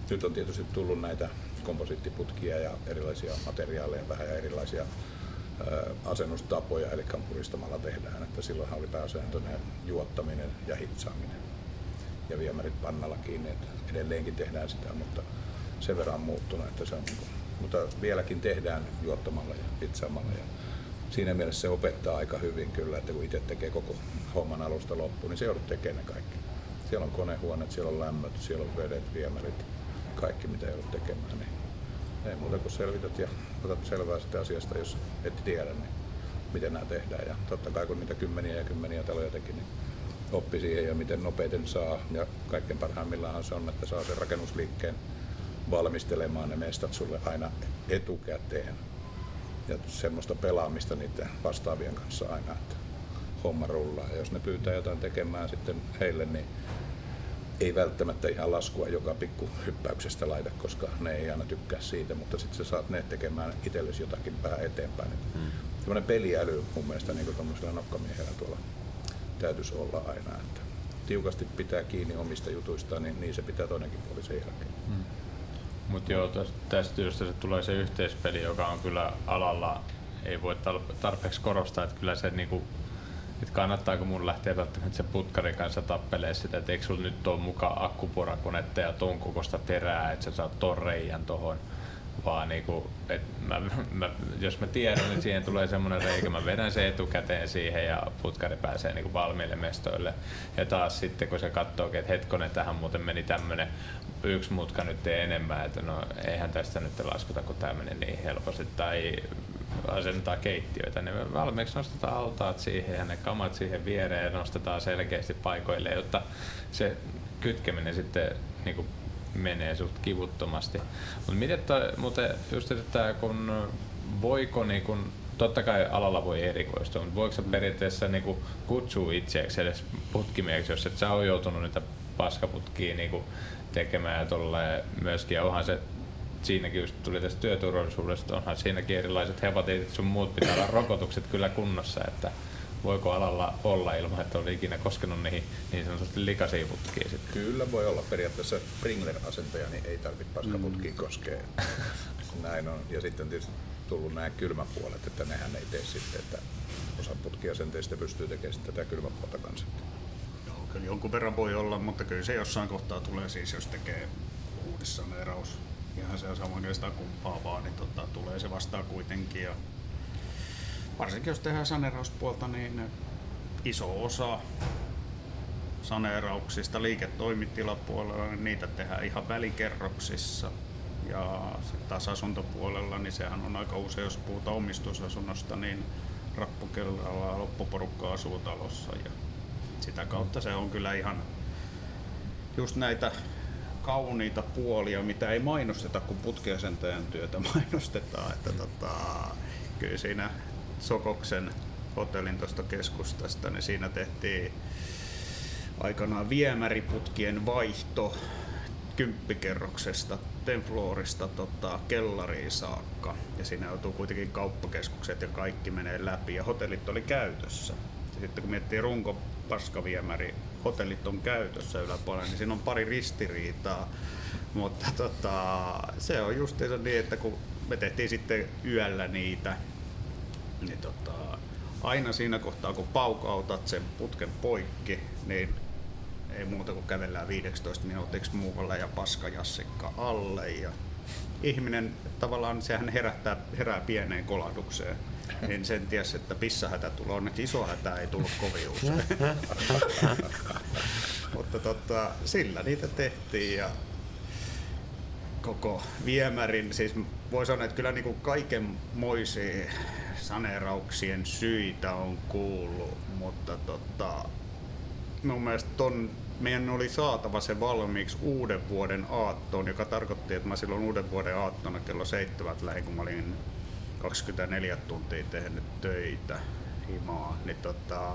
S4: nyt on tietysti tullut näitä komposiittiputkia ja erilaisia materiaaleja, vähän ja erilaisia asennustapoja, eli puristamalla tehdään, että silloinhan oli pääsääntöinen juottaminen ja hitsaaminen ja viemärit pannalla kiinni, että edelleenkin tehdään sitä, mutta sen verran muuttunut, että se on niin kuin, mutta vieläkin tehdään juottamalla ja hitsaamalla ja siinä mielessä se opettaa aika hyvin kyllä, että kun itse tekee koko homman alusta loppuun, niin se joudut tekemään ne kaikki. Siellä on konehuoneet, siellä on lämmöt, siellä on vedet, viemärit, kaikki mitä joudut tekemään. Niin ei muuta kuin selvität ja otat selvää sitä asiasta, jos et tiedä, niin miten nämä tehdään. Ja totta kai kun niitä kymmeniä ja kymmeniä taloja teki, niin oppi siihen ja miten nopeiten saa. Ja kaikkein parhaimmillaan se on, että saa sen rakennusliikkeen valmistelemaan ne mestat sulle aina etukäteen. Ja semmoista pelaamista niiden vastaavien kanssa aina, että homma rullaa. Ja jos ne pyytää jotain tekemään sitten heille, niin ei välttämättä ihan laskua joka pikku hyppäyksestä laita, koska ne ei aina tykkää siitä, mutta sitten sä saat ne tekemään itsellesi jotakin pää eteenpäin. Mm. Semmoinen peliäly mun mielestä niin tuommoisella nokkamiehellä tuolla täytyisi olla aina, että tiukasti pitää kiinni omista jutuistaan, niin, niin se pitää toinenkin puoli sen jälkeen.
S1: Mutta joo, täs- tästä työstä se tulee se yhteispeli, joka on kyllä alalla, ei voi tar- tarpeeksi korostaa, että kyllä se niinku, että kannattaako mun lähteä välttämättä se putkarin kanssa tappelee sitä, että eikö sulla nyt ole mukaan akkupurakonetta ja ton kokoista terää, että sä saat ton reijän tohon, vaan niinku, mä, mä, jos mä tiedän, niin siihen tulee semmoinen reikä, mä vedän se etukäteen siihen ja putkari pääsee niinku valmiille mestoille. Ja taas sitten kun se katsoo, että hetkonen, tähän muuten meni tämmönen yksi mutka nyt enemmän, että no eihän tästä nyt laskuta, kun tämä meni niin helposti. Tai asennetaan keittiöitä, niin valmiiksi nostetaan altaat siihen ja ne kamat siihen viereen ja nostetaan selkeästi paikoille, jotta se kytkeminen sitten niin kuin menee suht kivuttomasti. Mutta miten muuten just että kun voiko niin kun, totta kai alalla voi erikoistua, mutta voiko sä periaatteessa niin kuin kutsua itseäksi edes putkimieksi, jos et sä ole joutunut niitä paskaputkia niin kuin tekemään ja myöskin, ja onhan se siinäkin just tuli tästä työturvallisuudesta, onhan siinäkin erilaiset hepatiitit sun muut pitää olla rokotukset kyllä kunnossa, että voiko alalla olla ilman, että on ikinä koskenut niihin niin sanotusti likaisiin putkiin sitten?
S4: Kyllä voi olla. Periaatteessa Sprinkler-asentaja niin ei tarvitse paskaputkiin mm. koskea. Näin on. Ja sitten on tietysti tullut nämä kylmäpuolet, että nehän ei tee sitten, että osa putkiasenteista pystyy tekemään tätä kylmäpuolta kanssa.
S5: Joo, kyllä jonkun verran voi olla, mutta kyllä se jossain kohtaa tulee siis, jos tekee uudessa saneeraus ihan se samoin sitä kumpaa vaan, niin tota, tulee se vastaan kuitenkin. Ja varsinkin jos tehdään saneerauspuolta, niin iso osa saneerauksista liiketoimitilapuolella, niin niitä tehdään ihan välikerroksissa. Ja sitten taas asuntopuolella, niin sehän on aika usein, jos puhutaan omistusasunnosta, niin rappukelralla loppuporukka asuu talossa. Ja sitä kautta se on kyllä ihan just näitä kauniita puolia, mitä ei mainosteta, kun putkiasentajan työtä mainostetaan. Että tota, kyllä siinä Sokoksen hotellin tuosta keskustasta, niin siinä tehtiin aikanaan viemäriputkien vaihto kymppikerroksesta Tenfloorista tota, kellariin saakka. Ja siinä joutuu kuitenkin kauppakeskukset ja kaikki menee läpi ja hotellit oli käytössä. Ja sitten kun miettii runko paskaviemäri, hotellit on käytössä yläpuolella, niin siinä on pari ristiriitaa. Mutta tota, se on just niin, että kun me tehtiin sitten yöllä niitä, niin tota, aina siinä kohtaa kun paukautat sen putken poikki, niin ei muuta kuin kävellään 15 minuutiksi muualle ja paskajassikka alle. Ja ihminen tavallaan sehän herättää, herää pieneen kolahdukseen. Niin sen ties, että pissahätä tulee. Onneksi iso hätä ei tullut kovin usein. Mutta tota, sillä niitä tehtiin ja koko viemärin, siis voi sanoa, että kyllä niin kuin kaikenmoisia saneerauksien syitä on kuullut, mutta tota, mun mielestä ton, meidän oli saatava se valmiiksi uuden vuoden aattoon, joka tarkoitti, että mä silloin uuden vuoden aattona kello seitsemät lähin, kun mä olin 24 tuntia tehnyt töitä himaa, niin tota,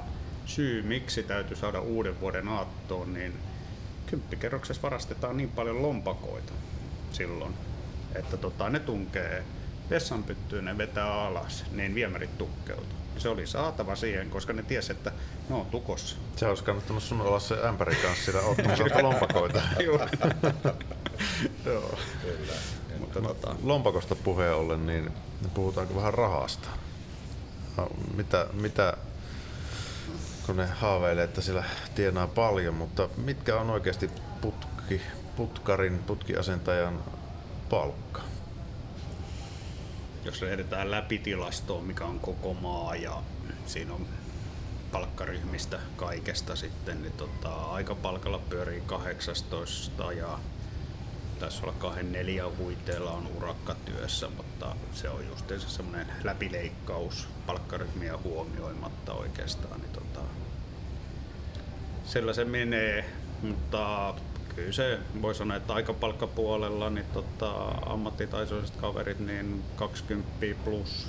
S5: syy miksi täytyy saada uuden vuoden aattoon, niin kymppikerroksessa varastetaan niin paljon lompakoita silloin, että tota, ne tunkee vessanpyttyyn, ne vetää alas, niin viemärit tukkeutuu. Se oli saatava siihen, koska ne tiesi, että ne on tukossa.
S2: Se olisi kannattanut sun olla se ämpäri kanssa siellä ottamassa lompakoita.
S5: Joo, kyllä.
S2: Mutta tota... Lompakosta puheen ollen, niin puhutaanko vähän rahasta? No, mitä, mitä, kun ne haaveilee, että sillä tienaa paljon, mutta mitkä on oikeasti putki, putkarin, putkiasentajan palkka?
S5: Jos lähdetään läpi tilastoon, mikä on koko maa ja siinä on palkkaryhmistä kaikesta sitten, niin tota, aikapalkalla pyörii 18 ja taisi olla kahden neljän huiteella on urakkatyössä, mutta se on just semmoinen läpileikkaus palkkaryhmiä huomioimatta oikeastaan. Niin tota, sillä se menee, mutta kyllä se voi sanoa, että aikapalkkapuolella niin tota, ammattitaitoiset kaverit niin 20 plus.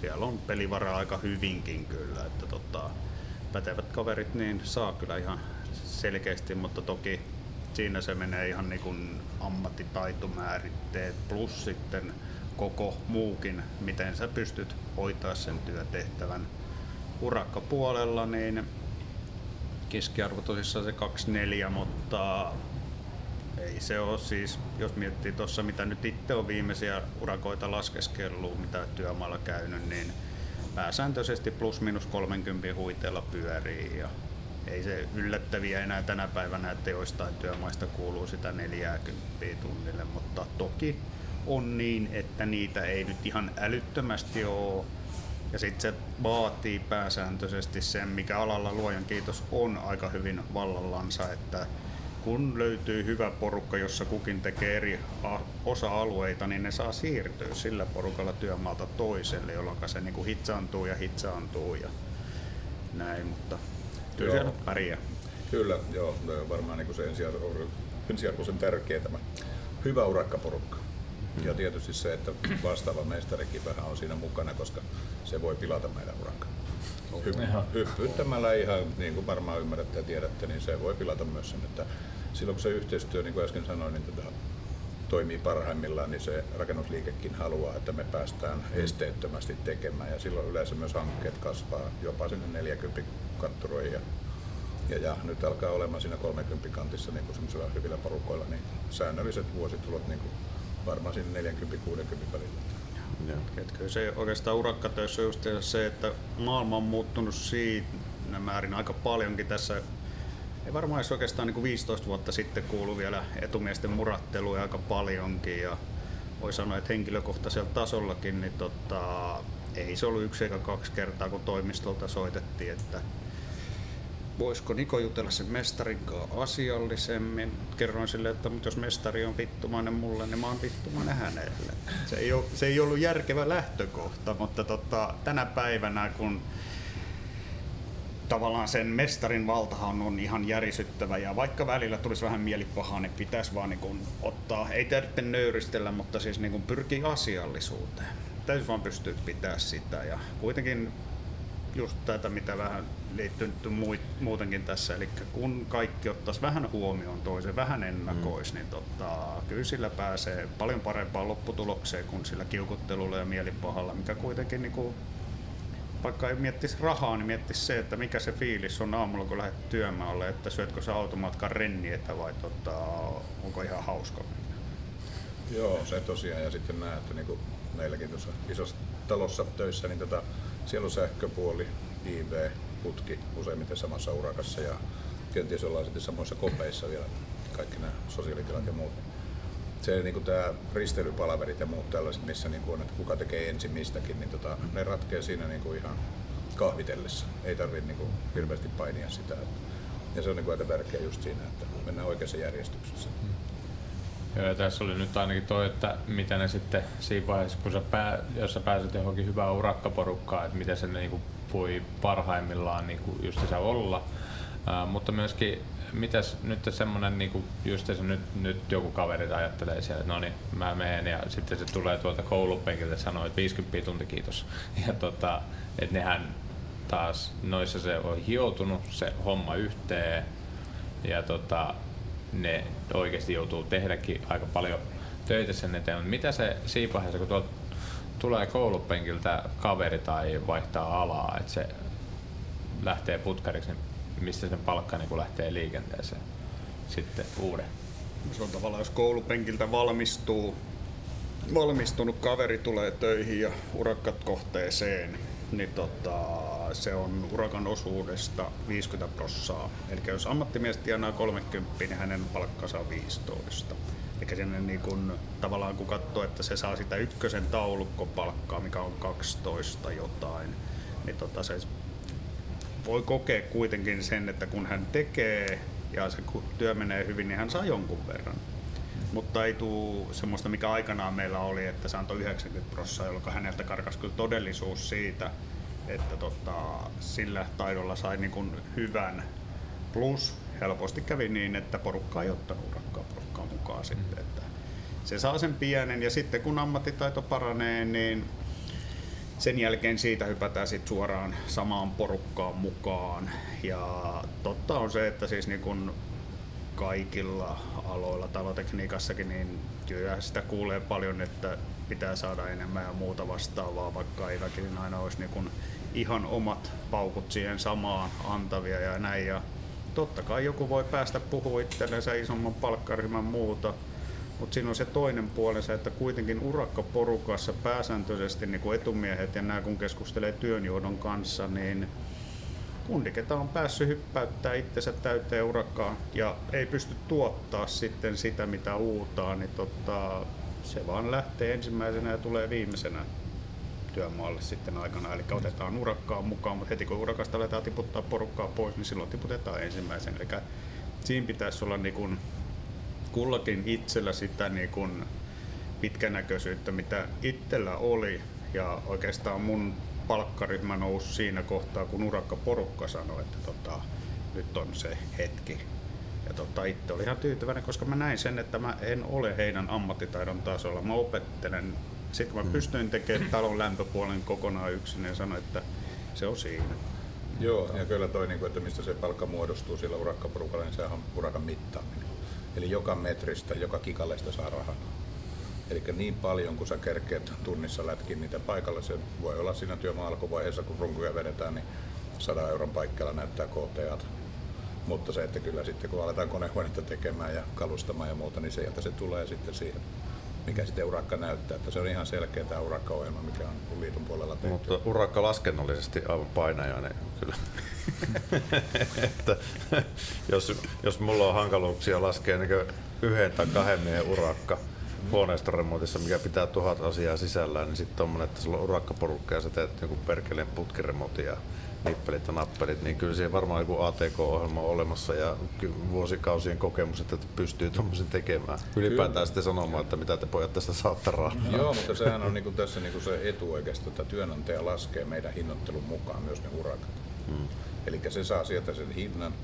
S5: Siellä on pelivaraa aika hyvinkin kyllä, että tota, pätevät kaverit niin saa kyllä ihan selkeästi, mutta toki siinä se menee ihan niin kuin ammattitaitomääritteet plus sitten koko muukin, miten sä pystyt hoitaa sen työtehtävän. Urakkapuolella niin keskiarvo tosissaan se 24, mutta ei se ole siis, jos miettii tuossa mitä nyt itse on viimeisiä urakoita laskeskellut, mitä työmaalla käynyt, niin pääsääntöisesti plus minus 30 huiteella pyörii ja ei se yllättäviä enää tänä päivänä, että joistain työmaista kuuluu sitä 40 tunnille, mutta toki on niin, että niitä ei nyt ihan älyttömästi ole. Ja sitten se vaatii pääsääntöisesti sen, mikä alalla luojan kiitos on aika hyvin vallallansa, että kun löytyy hyvä porukka, jossa kukin tekee eri osa-alueita, niin ne saa siirtyä sillä porukalla työmaalta toiselle, jolloin se niin kuin hitsaantuu ja hitsaantuu ja näin, mutta kyllä siellä pärjää.
S4: Kyllä, joo, varmaan niin se ensiarvoisen tärkeä tämä hyvä urakkaporukka. Mm. Ja tietysti se, että vastaava mestarikin vähän on siinä mukana, koska se voi pilata meidän urakka. Hy- hyppyttämällä ihan, niin kuin varmaan ymmärrätte ja tiedätte, niin se voi pilata myös sen, että silloin kun se yhteistyö, niin kuin äsken sanoin, niin tätä toimii parhaimmillaan, niin se rakennusliikekin haluaa, että me päästään esteettömästi tekemään ja silloin yleensä myös hankkeet kasvaa jopa sinne 40 katturoihin ja, ja, ja nyt alkaa olemaan siinä 30 kantissa niin kuin hyvillä porukoilla, niin säännölliset vuositulot niin kuin varmaan siinä 40-60 välillä.
S5: Kyllä se oikeastaan urakkatöissä on just se, että maailma on muuttunut siitä määrin aika paljonkin tässä. Ei varmaan edes oikeastaan niin kuin 15 vuotta sitten kuulu vielä etumiesten muratteluja aika paljonkin ja voi sanoa, että henkilökohtaisella tasollakin niin tota, ei se ollut yksi eikä kaksi kertaa, kun toimistolta soitettiin, että voisiko Niko jutella sen mestarin kanssa asiallisemmin. Kerroin sille, että jos mestari on vittumainen mulle, niin mä oon vittumainen hänelle. Se ei, ole, se ei ollut järkevä lähtökohta, mutta tota, tänä päivänä kun tavallaan sen mestarin valtahan on ihan järisyttävä ja vaikka välillä tulisi vähän mielipahaa, niin pitäisi vaan niin ottaa, ei tarvitse nöyristellä, mutta siis niin pyrkii asiallisuuteen. Täytyy vaan pystyä pitää sitä ja kuitenkin just tätä, mitä vähän liittyy muutenkin tässä, eli kun kaikki ottaisi vähän huomioon toisen, vähän ennakoisi, mm. niin tota, kyllä sillä pääsee paljon parempaan lopputulokseen kuin sillä kiukuttelulla ja mielipahalla, mikä kuitenkin niin kuin vaikka ei miettisi rahaa, niin miettisi se, että mikä se fiilis on aamulla, kun lähdet työmaalle, että syötkö sä automatkan rennietä vai tota, onko ihan hauska
S4: Joo, se tosiaan. Ja sitten näet, että niin meilläkin tuossa isossa talossa töissä, niin tota, siellä on sähköpuoli, IV, putki useimmiten samassa urakassa ja kenties ollaan sitten samoissa kopeissa vielä kaikki nämä sosiaalitilat ja muut se niin kuin tämä risteilypalaverit ja muut tällaiset, missä niin kuin on, että kuka tekee ensin mistäkin, niin tota, ne ratkee siinä niin kuin ihan kahvitellessa. Ei tarvitse niin kuin hirveästi painia sitä. Ja se on niin kuin aika tärkeää just siinä, että mennään oikeassa järjestyksessä.
S1: Joo, ja tässä oli nyt ainakin toi, että mitä ne sitten siinä vaiheessa, kun sä pää, jos sä pääset johonkin hyvään urakkaporukkaan, että miten se niin kuin voi parhaimmillaan niin kuin just se olla. Uh, mutta myöskin mitäs nyt semmonen niinku, just se nyt, nyt joku kaveri ajattelee siellä, että no niin, mä menen ja sitten se tulee tuolta koulupenkiltä ja sanoo, että 50 tunti kiitos. Ja tota, että nehän taas noissa se on hioutunut se homma yhteen ja tota, ne oikeasti joutuu tehdäkin aika paljon töitä sen eteen. Mitä se siinä kun tuolta tulee koulupenkiltä kaveri tai vaihtaa alaa, että se lähtee putkariksi, niin missä sen palkka niin lähtee liikenteeseen sitten uuden.
S5: Se on tavallaan, jos koulupenkiltä valmistuu, valmistunut kaveri tulee töihin ja urakkat kohteeseen, niin tota, se on urakan osuudesta 50 prossaa. Eli jos ammattimies tienaa 30, niin hänen palkkansa on 15. Eli sinne niin kun, tavallaan kun katsoo, että se saa sitä ykkösen taulukkopalkkaa, mikä on 12 jotain, niin tota, se voi kokea kuitenkin sen, että kun hän tekee ja se työ menee hyvin, niin hän saa jonkun verran. Mutta ei tule semmoista, mikä aikanaan meillä oli, että se antoi 90 prosenttia, jolloin häneltä karkas kyllä todellisuus siitä, että tota, sillä taidolla sai niin kuin hyvän. Plus helposti kävi niin, että porukka ei ottanut urakkaa porukkaa mukaan sitten. Että se saa sen pienen ja sitten kun ammattitaito paranee, niin sen jälkeen siitä hypätään sit suoraan samaan porukkaan mukaan. Ja totta on se, että siis niin kun kaikilla aloilla, talotekniikassakin, niin kyllä sitä kuulee paljon, että pitää saada enemmän ja muuta vastaavaa, vaikka ei väkisin aina olisi niin kun ihan omat paukut siihen samaan antavia ja näin. Ja totta kai joku voi päästä puhua itsellensä isomman palkkaryhmän muuta, mutta siinä on se toinen puolensa, että kuitenkin urakkaporukassa pääsääntöisesti niin kuin etumiehet ja nämä kun keskustelee työnjohdon kanssa, niin kundi, ketä on päässyt hyppäyttää itsensä täyteen urakkaan ja ei pysty tuottaa sitten sitä, mitä uutaa, niin tota, se vaan lähtee ensimmäisenä ja tulee viimeisenä työmaalle sitten aikana. Eli otetaan urakkaa mukaan, mutta heti kun urakasta aletaan tiputtaa porukkaa pois, niin silloin tiputetaan ensimmäisen. Eli siinä pitäisi olla niin kuin kullakin itsellä sitä niin kuin pitkänäköisyyttä, mitä itsellä oli. Ja oikeastaan mun palkkaryhmä nousi siinä kohtaa, kun urakka porukka sanoi, että tota, nyt on se hetki. Ja tota, itse olin ihan tyytyväinen, koska mä näin sen, että mä en ole heidän ammattitaidon tasolla. Mä opettelen. Sitten kun mä pystyin tekemään talon lämpöpuolen kokonaan yksin, niin sanoin, että se on siinä.
S4: Joo, ja kyllä toi, niin että mistä se palkka muodostuu sillä urakkaporukalla, niin sehän on urakan mittaaminen. Eli joka metristä, joka kikaleista saa rahaa. Eli niin paljon, kun sä kerkeet tunnissa lätkin niitä paikalla, se voi olla siinä työmaan alkuvaiheessa, kun runkuja vedetään, niin 100 euron paikkeilla näyttää KTAt. Mutta se, että kyllä sitten kun aletaan konehuonetta tekemään ja kalustamaan ja muuta, niin sieltä se tulee sitten siihen, mikä sitten urakka näyttää. Että se on ihan selkeä tämä urakkaohjelma, mikä on liiton puolella tehty.
S2: Mutta urakka laskennallisesti aivan painajainen kyllä. että jos, jos mulla on hankaluuksia laskea niin yhden tai kahden miehen urakka huoneistoremontissa, mikä pitää tuhat asiaa sisällään, niin sitten tommonen, että sulla on urakkaporukka ja sä teet joku perkeleen putkiremontin ja nippelit ja nappelit, niin kyllä siihen varmaan joku ATK-ohjelma on olemassa ja vuosikausien kokemus, että pystyy tuommoisen tekemään. Ylipäätään kyllä. sitten sanomaan, että mitä te pojat tästä saatte rahaa.
S4: Joo, mutta sehän on niinku tässä niinku se etu oikeastaan, että työnantaja laskee meidän hinnoittelun mukaan myös ne urakat. Hmm. Eli se saa sieltä sen hinnan.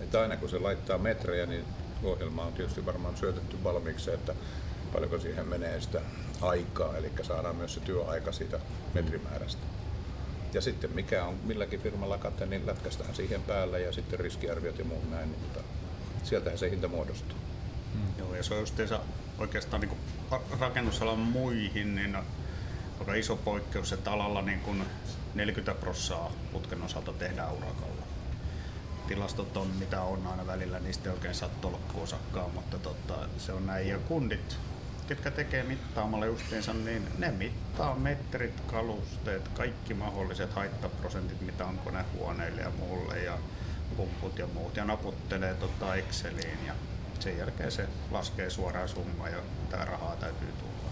S4: Että aina kun se laittaa metrejä, niin ohjelma on tietysti varmaan syötetty valmiiksi, että paljonko siihen menee sitä aikaa, eli saadaan myös se työaika siitä metrimäärästä. Ja sitten mikä on milläkin firmalla kate, niin lätkästään siihen päälle ja sitten riskiarviot ja muut näin, niin tota, sieltähän se hinta muodostuu.
S5: Mm. Joo, ja se on justiinsa oikeastaan niin rakennusalan muihin, niin aika iso poikkeus, että alalla niin kuin 40 prossaa putken osalta tehdään urakalla. Tilastot on mitä on aina välillä, niistä ei oikein saa tolkkuosakkaan, mutta tota, se on näin. Ja kundit ketkä tekee mittaamalla justiinsa, niin ne mittaa metrit, kalusteet, kaikki mahdolliset haittaprosentit, mitä on konehuoneille ja muulle ja pumput ja muut ja naputtelee tota Exceliin ja sen jälkeen se laskee suoraan summa ja tämä rahaa täytyy tulla.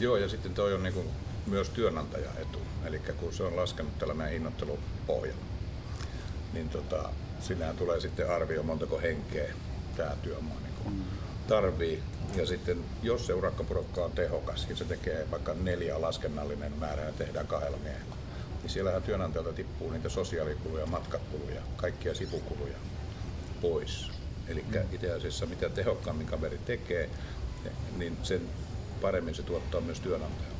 S4: Joo ja sitten toi on niinku myös työnantajan etu, eli kun se on laskenut tällä meidän hinnoittelupohjalla, niin tota, sinähän tulee sitten arvio montako henkeä tämä työmaa niin mm. Tarvii ja sitten jos se urakkapurokka on tehokas ja se tekee vaikka neljä laskennallinen määrä ja tehdään kahdella miehellä, niin siellähän työnantajalta tippuu niitä sosiaalikuluja, matkakuluja, kaikkia sivukuluja pois. Eli mm. itse asiassa mitä tehokkaammin kaveri tekee, niin sen paremmin se tuottaa myös työnantajalle.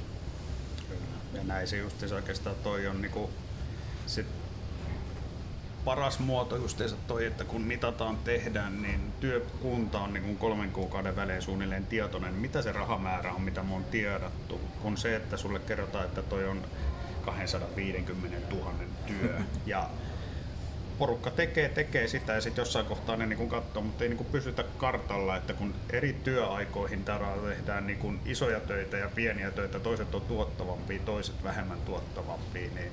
S5: Ja näin se just oikeastaan toi on niinku, sit paras muoto justiinsa toi, että kun mitataan, tehdään, niin työkunta on niin kuin kolmen kuukauden välein suunnilleen tietoinen, mitä se rahamäärä on, mitä me on tiedattu, kun se, että sulle kerrotaan, että toi on 250 000 työ. Ja porukka tekee, tekee sitä ja sitten jossain kohtaa ne niin katsoo, mutta ei niin pysytä kartalla, että kun eri työaikoihin tehdään niin isoja töitä ja pieniä töitä, toiset on tuottavampia, toiset vähemmän tuottavampia, niin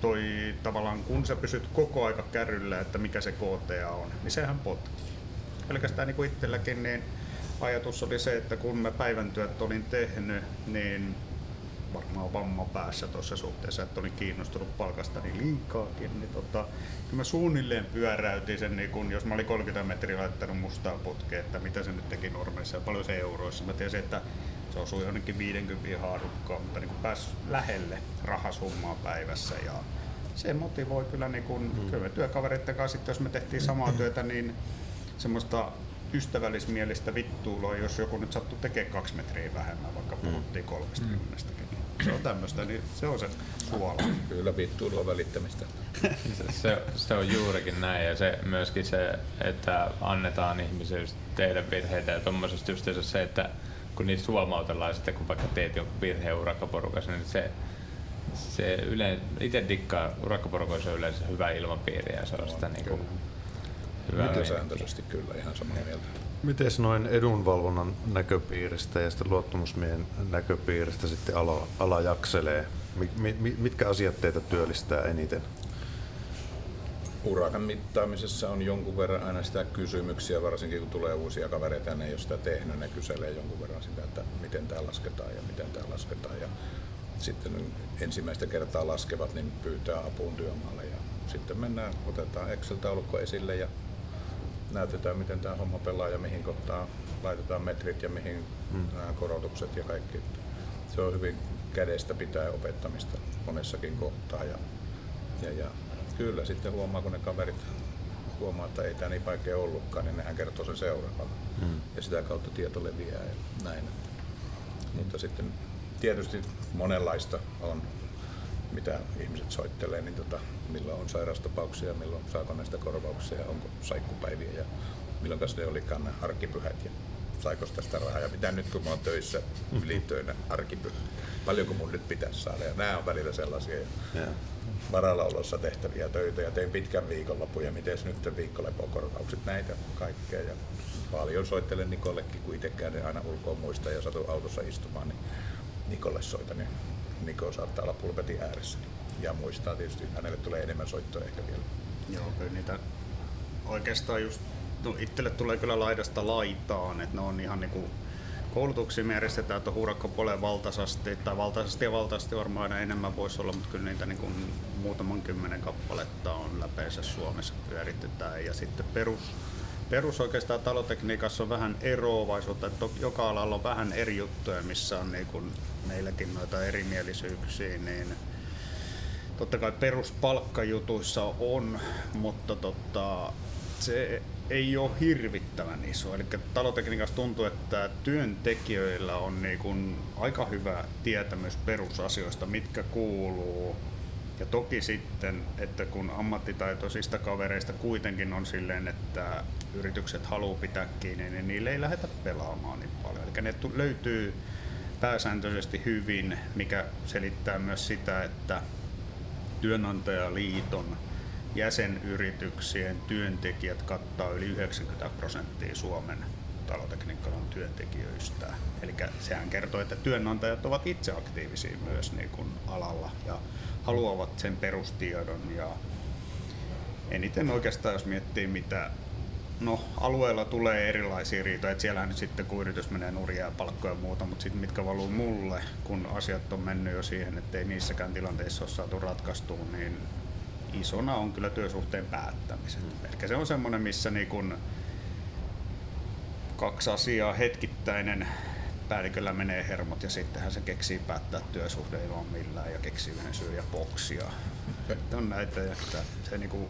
S5: toi tavallaan kun sä pysyt koko aika kärryllä, että mikä se KTA on, niin sehän potkii. Pelkästään niin itselläkin, niin ajatus oli se, että kun mä päivän työt olin tehnyt, niin varmaan vamma päässä tuossa suhteessa, että olin kiinnostunut palkastani liikaakin, niin tota, kyllä mä suunnilleen pyöräytin sen, niin kun, jos mä olin 30 metriä laittanut mustaa putkea, että mitä se nyt teki normeissa ja paljon se euroissa. Mä tiesin, että se osui jonnekin 50 haarukkaan, mutta niin pääsi lähelle rahasummaa päivässä ja se motivoi kyllä, niin kun, mm. kyllä me työkavereiden kanssa, jos me tehtiin samaa työtä, niin semmoista ystävällismielistä vittuuloa, jos joku nyt sattuu tekemään kaksi metriä vähemmän, vaikka mm. puhuttiin kolmestakymmenestäkin. Mm. Se on tämmöistä, niin se on se suola.
S4: Kyllä vittuilua välittämistä.
S1: se, se, on juurikin näin ja se myöskin se, että annetaan ihmisille tehdä virheitä ja tuommoisesta just se, että kun niitä huomautellaan sitten, kun vaikka teet jonkun virheen urakkaporukassa, niin se, se yleensä, itse dikkaa urakkaporukoissa on yleensä hyvä ilmapiiri ja se on sitä niin kuin,
S4: hyvää Nykysääntöisesti kyllä ihan samaa mieltä.
S2: Miten noin edunvalvonnan näköpiiristä ja sitten luottamusmiehen näköpiiristä sitten ala, ala jakselee? Mitkä asiat teitä työllistää eniten?
S4: Urakan mittaamisessa on jonkun verran aina sitä kysymyksiä, varsinkin kun tulee uusia kavereita ne ei ole sitä tehnyt, ne kyselee jonkun verran sitä, että miten tämä lasketaan ja miten tämä lasketaan. Ja sitten ensimmäistä kertaa laskevat, niin pyytää apuun työmaalle ja sitten mennään, otetaan Excel-taulukko esille ja näytetään, miten tämä homma pelaa ja mihin kohtaan laitetaan metrit ja mihin hmm. nämä korotukset ja kaikki. Se on hyvin kädestä pitää opettamista monessakin kohtaa. Ja, ja, ja kyllä sitten huomaa, kun ne kaverit huomaa, että ei tämä niin vaikea ollutkaan, niin nehän kertoo sen seuraavalla. Hmm. Ja sitä kautta tieto leviää ja näin. Mutta sitten tietysti monenlaista on, mitä ihmiset soittelee, niin tota, milloin on sairastapauksia, milloin saako näistä korvauksia, onko saikkupäiviä ja milloin ne olikaan ne arkipyhät ja saiko tästä rahaa ja mitä nyt kun mä oon töissä ylitöinä arkipyhä, paljonko mun nyt pitäisi saada ja nämä on välillä sellaisia ja varallaolossa tehtäviä töitä ja tein pitkän viikonlopun ja miten nyt viikkolepokorvaukset, näitä kaikkea ja paljon soittelen Nikollekin, kun itsekään aina ulkoa muista ja satu autossa istumaan, niin Nikolle soitan, niin Niko saattaa olla pulpetin ääressä. Ja muistaa tietysti, hänelle tulee enemmän soittoja ehkä vielä.
S5: Joo, kyllä niitä oikeastaan just, no itselle tulee kyllä laidasta laitaan, että ne on ihan niinku koulutuksia me järjestetään, että huurakkopuoleen valtaisesti, tai valtaisesti ja valtaisesti varmaan aina enemmän voisi olla, mutta kyllä niitä niin kuin muutaman kymmenen kappaletta on läpeensä Suomessa pyöritetään. Ja sitten perus, perus oikeastaan talotekniikassa on vähän eroavaisuutta, että joka alalla on vähän eri juttuja, missä on niin kuin meilläkin noita erimielisyyksiä, niin totta kai peruspalkkajutuissa on, mutta tota, se ei ole hirvittävän iso. Eli talotekniikassa tuntuu, että työntekijöillä on niin kuin aika hyvä tietämys perusasioista, mitkä kuuluu. Ja toki sitten, että kun ammattitaitoisista kavereista kuitenkin on silleen, että yritykset haluaa pitää kiinni, niin niille ei lähdetä pelaamaan niin paljon. Eli ne löytyy pääsääntöisesti hyvin, mikä selittää myös sitä, että työnantajaliiton jäsenyrityksien työntekijät kattaa yli 90 prosenttia Suomen talotekniikkalan työntekijöistä. Eli sehän kertoo, että työnantajat ovat itse aktiivisia myös niin kuin alalla ja haluavat sen perustiedon. Ja eniten oikeastaan, jos miettii mitä No, alueella tulee erilaisia riitoja, että siellähän nyt sitten kun yritys menee nuria ja palkkoja ja muuta, mutta sitten mitkä valuu mulle, kun asiat on mennyt jo siihen, että ei niissäkään tilanteissa ole saatu ratkaistua, niin isona on kyllä työsuhteen päättämiset. Mm. Eli se on semmoinen, missä niin kun kaksi asiaa hetkittäinen päälliköllä menee hermot ja sittenhän se keksii päättää työsuhde ilman millään ja keksii yhden syyn ja boksia. on näitä, että se niinku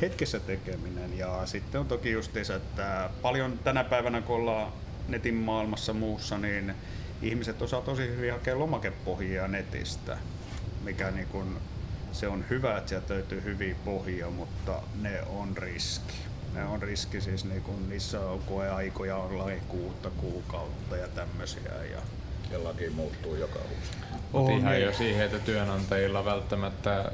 S5: hetkessä tekeminen ja sitten on toki justiinsa, että paljon tänä päivänä kun ollaan netin maailmassa muussa, niin ihmiset osaa tosi hyvin hakea lomakepohjia netistä, mikä niin kun se on hyvä, että sieltä löytyy hyviä pohjia, mutta ne on riski. Ne on riski siis, niin kun niissä on koeaikoja on kuutta kuukautta ja tämmöisiä. Ja,
S4: ja laki muuttuu joka uusi.
S1: Mutta ihan niin. jo siihen, että työnantajilla välttämättä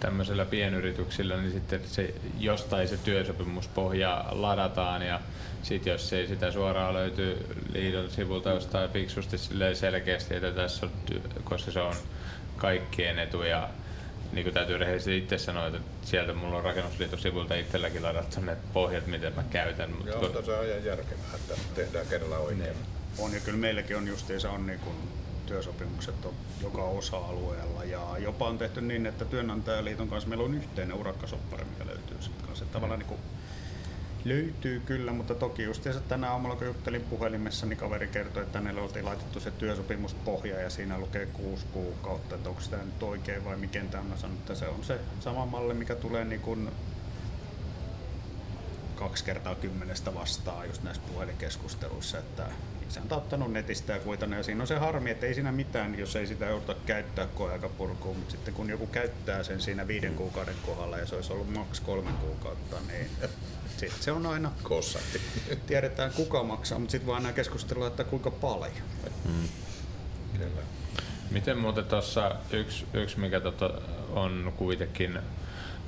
S1: tämmöisillä pienyrityksillä, niin sitten se, jostain se työsopimuspohja ladataan ja sitten jos ei sitä suoraan löyty liiton sivulta jostain fiksusti selkeästi, että tässä on, koska se on kaikkien etu ja niin kuin täytyy rehellisesti itse sanoa, että sieltä mulla on rakennusliiton sivulta itselläkin ladattu ne pohjat, miten mä käytän.
S4: Mutta Joo, kun... se on ihan järkevää, että tehdään kerralla oikein. Ne.
S5: On ja kyllä meilläkin on justiinsa on niin kuin työsopimukset on joka osa-alueella ja jopa on tehty niin, että työnantajaliiton kanssa meillä on yhteinen urakkasoppari, mikä löytyy sitten kanssa. Tavallaan niin kuin Löytyy kyllä, mutta toki just tänä aamulla kun juttelin puhelimessa, niin kaveri kertoi, että hänelle oltiin laitettu se työsopimuspohja ja siinä lukee kuusi kuukautta, että onko tämä nyt oikein vai mikä tämä. Mä sanon, että se on se sama malli, mikä tulee niin kuin kaksi kertaa kymmenestä vastaan just näissä puhelinkeskusteluissa, että isäntä on ottanut netistä ja kuitannut ja siinä on se harmi, että ei siinä mitään, jos ei sitä jouduta käyttää koeaikapurkuun, mutta sitten kun joku käyttää sen siinä viiden kuukauden kohdalla ja se olisi ollut maks kolme kuukautta, niin sitten se on aina...
S4: Kossatti.
S5: Tiedetään kuka maksaa, mutta sitten vaan aina keskustella, että kuinka paljon. Mm.
S1: Kyllä. Miten muuten tuossa yksi, yksi mikä tota on kuitenkin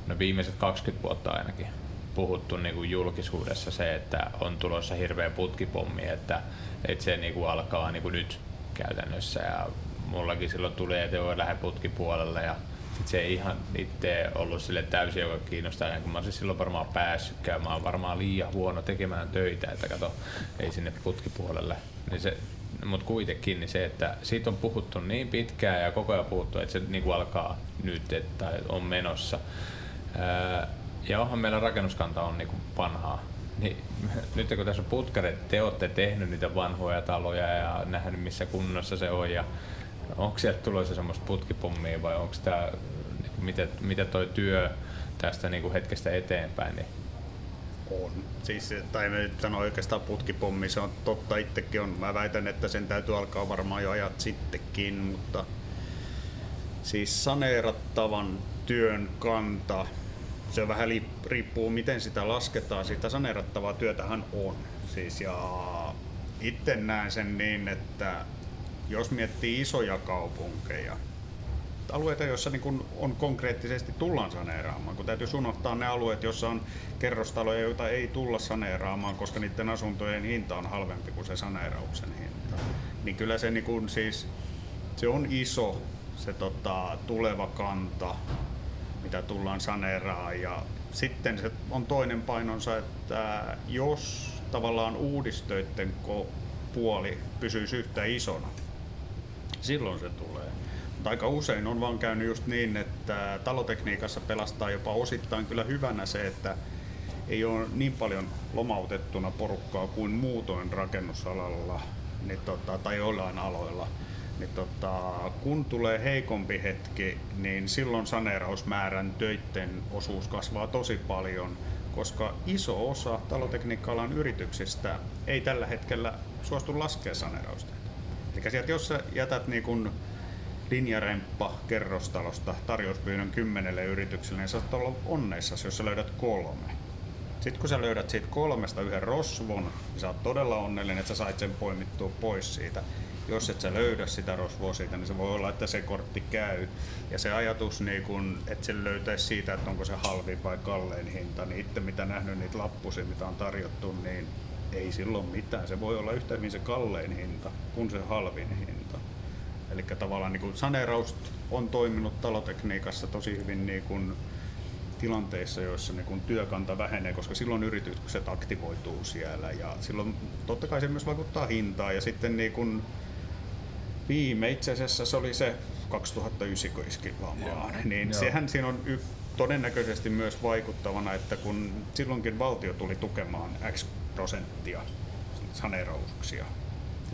S1: no viimeiset 20 vuotta ainakin puhuttu niin kuin julkisuudessa se, että on tulossa hirveä putkipommi, että, että se niin kuin alkaa niin kuin nyt käytännössä ja mullakin silloin tuli, että voi lähde putkipuolelle ja sit se ei ihan itse ollut sille täysin, joka kiinnostaa, kun mä olisin silloin varmaan päässytkään, mä oon varmaan liian huono tekemään töitä, että kato, ei sinne putkipuolelle. Niin se, mutta kuitenkin niin se, että siitä on puhuttu niin pitkään ja koko ajan puhuttu, että se niin kuin alkaa nyt että on menossa. Ja onhan meillä rakennuskanta on niin kuin vanhaa. Niin, nyt kun tässä on putkaret, te olette tehnyt niitä vanhoja taloja ja nähnyt missä kunnossa se on ja onko sieltä tulossa semmoista putkipummia vai onko tämä, niin miten, miten toi työ tästä niin kuin hetkestä eteenpäin, niin
S5: on. Siis, tai me nyt sano oikeastaan putkipommi, se on totta itsekin on. Mä väitän, että sen täytyy alkaa varmaan jo ajat sittenkin, mutta siis saneerattavan työn kanta, se vähän riippuu miten sitä lasketaan. Sitä saneerattavaa työtähän on. Siis, ja itse näen sen niin, että jos miettii isoja kaupunkeja, alueita, joissa niin on konkreettisesti tullaan saneeraamaan, kun täytyy unohtaa ne alueet, joissa on kerrostaloja, joita ei tulla saneeraamaan, koska niiden asuntojen hinta on halvempi kuin se saneerauksen hinta. Niin kyllä se, niin kuin, siis, se on iso se tota, tuleva kanta, mitä tullaan saneeraamaan. Ja sitten se on toinen painonsa, että jos tavallaan uudistöiden puoli pysyisi yhtä isona, silloin se tulee aika usein on vaan käynyt just niin, että talotekniikassa pelastaa jopa osittain kyllä hyvänä se, että ei ole niin paljon lomautettuna porukkaa kuin muutoin rakennusalalla niin tota, tai joillain aloilla. Niin tota, kun tulee heikompi hetki, niin silloin saneerausmäärän töiden osuus kasvaa tosi paljon, koska iso osa talotekniikka-alan yrityksistä ei tällä hetkellä suostu laskea saneerausta. Eli sieltä jos sä jätät niin kun linjaremppa kerrostalosta tarjouspyynnön kymmenelle yritykselle, niin saat olla onneissa, jos sä löydät kolme. Sitten kun sä löydät siitä kolmesta yhden rosvon, niin sä oot todella onnellinen, että sä sait sen poimittua pois siitä. Jos et sä löydä sitä rosvoa siitä, niin se voi olla, että se kortti käy. Ja se ajatus, niin kun, että se löytäisi siitä, että onko se halvin vai kallein hinta, niin itse mitä nähnyt niitä lappusia, mitä on tarjottu, niin ei silloin mitään. Se voi olla yhtä hyvin se kallein hinta kuin se halvin hinta. Eli tavallaan niin kuin saneeraus on toiminut talotekniikassa tosi hyvin niin kuin tilanteissa, joissa niin kuin työkanta vähenee, koska silloin yritykset aktivoituu siellä ja silloin totta kai se myös vaikuttaa hintaan ja sitten niin kuin viime itse asiassa se oli se 2009 kun iski lamaan, niin Joo. sehän siinä on y- todennäköisesti myös vaikuttavana, että kun silloinkin valtio tuli tukemaan X prosenttia saneerauksia,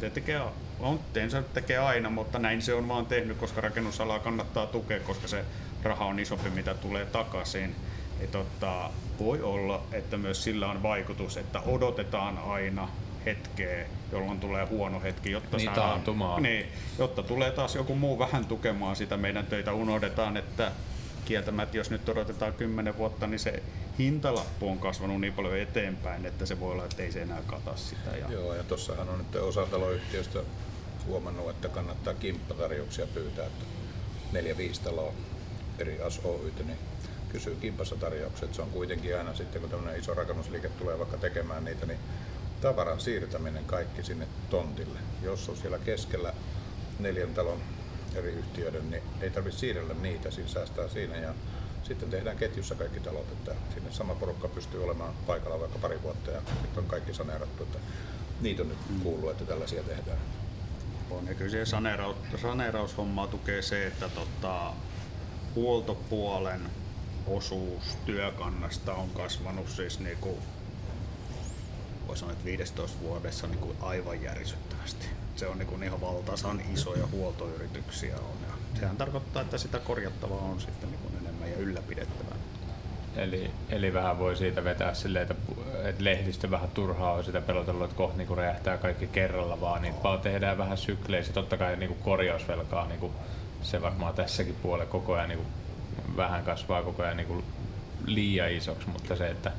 S5: se tekee on, se tekee aina, mutta näin se on vaan tehnyt, koska rakennusalaa kannattaa tukea, koska se raha on isompi, mitä tulee takaisin. Et totta, voi olla, että myös sillä on vaikutus, että odotetaan aina hetkeä, jolloin tulee huono hetki, jotta,
S1: niin,
S5: saadaan, niin, jotta tulee taas joku muu vähän tukemaan sitä meidän töitä. Unohdetaan, että kieltämättä, jos nyt odotetaan 10 vuotta, niin se hintalappu on kasvanut niin paljon eteenpäin, että se voi olla, että ei se enää kata sitä. Ja...
S4: Joo, ja tuossahan on nyt osa taloyhtiöistä huomannut, että kannattaa kimppatarjouksia pyytää, että neljä viisi taloa eri ASOYtä, niin kysyy kimpassa tarjoukset. Se on kuitenkin aina sitten, kun tämmöinen iso rakennusliike tulee vaikka tekemään niitä, niin tavaran siirtäminen kaikki sinne tontille. Jos on siellä keskellä neljän talon eri yhtiöiden, niin ei tarvitse siirrellä niitä, siinä säästää siinä ja sitten tehdään ketjussa kaikki talot, että sinne sama porukka pystyy olemaan paikalla vaikka pari vuotta ja sitten on kaikki saneerattu. Että niitä on nyt kuullut, että tällaisia tehdään.
S5: On ja kyllä se saneeraus, saneeraushommaa tukee se, että tota, huoltopuolen osuus työkannasta on kasvanut siis niinku, voisi sanoa, että 15 vuodessa niinku aivan järisyttävästi se on niin ihan valtasan isoja huoltoyrityksiä on. Ja sehän tarkoittaa, että sitä korjattavaa on sitten niin enemmän ja ylläpidettävää.
S1: Eli, eli vähän voi siitä vetää silleen, että, että lehdistö vähän turhaa on sitä pelotellut, että kohta niin räjähtää kaikki kerralla vaan, niin vaan tehdään vähän sykleissä. Totta kai niin kuin korjausvelkaa, niin kuin se varmaan tässäkin puolella koko ajan niin kuin vähän kasvaa koko ajan niin kuin liian isoksi, mutta se, että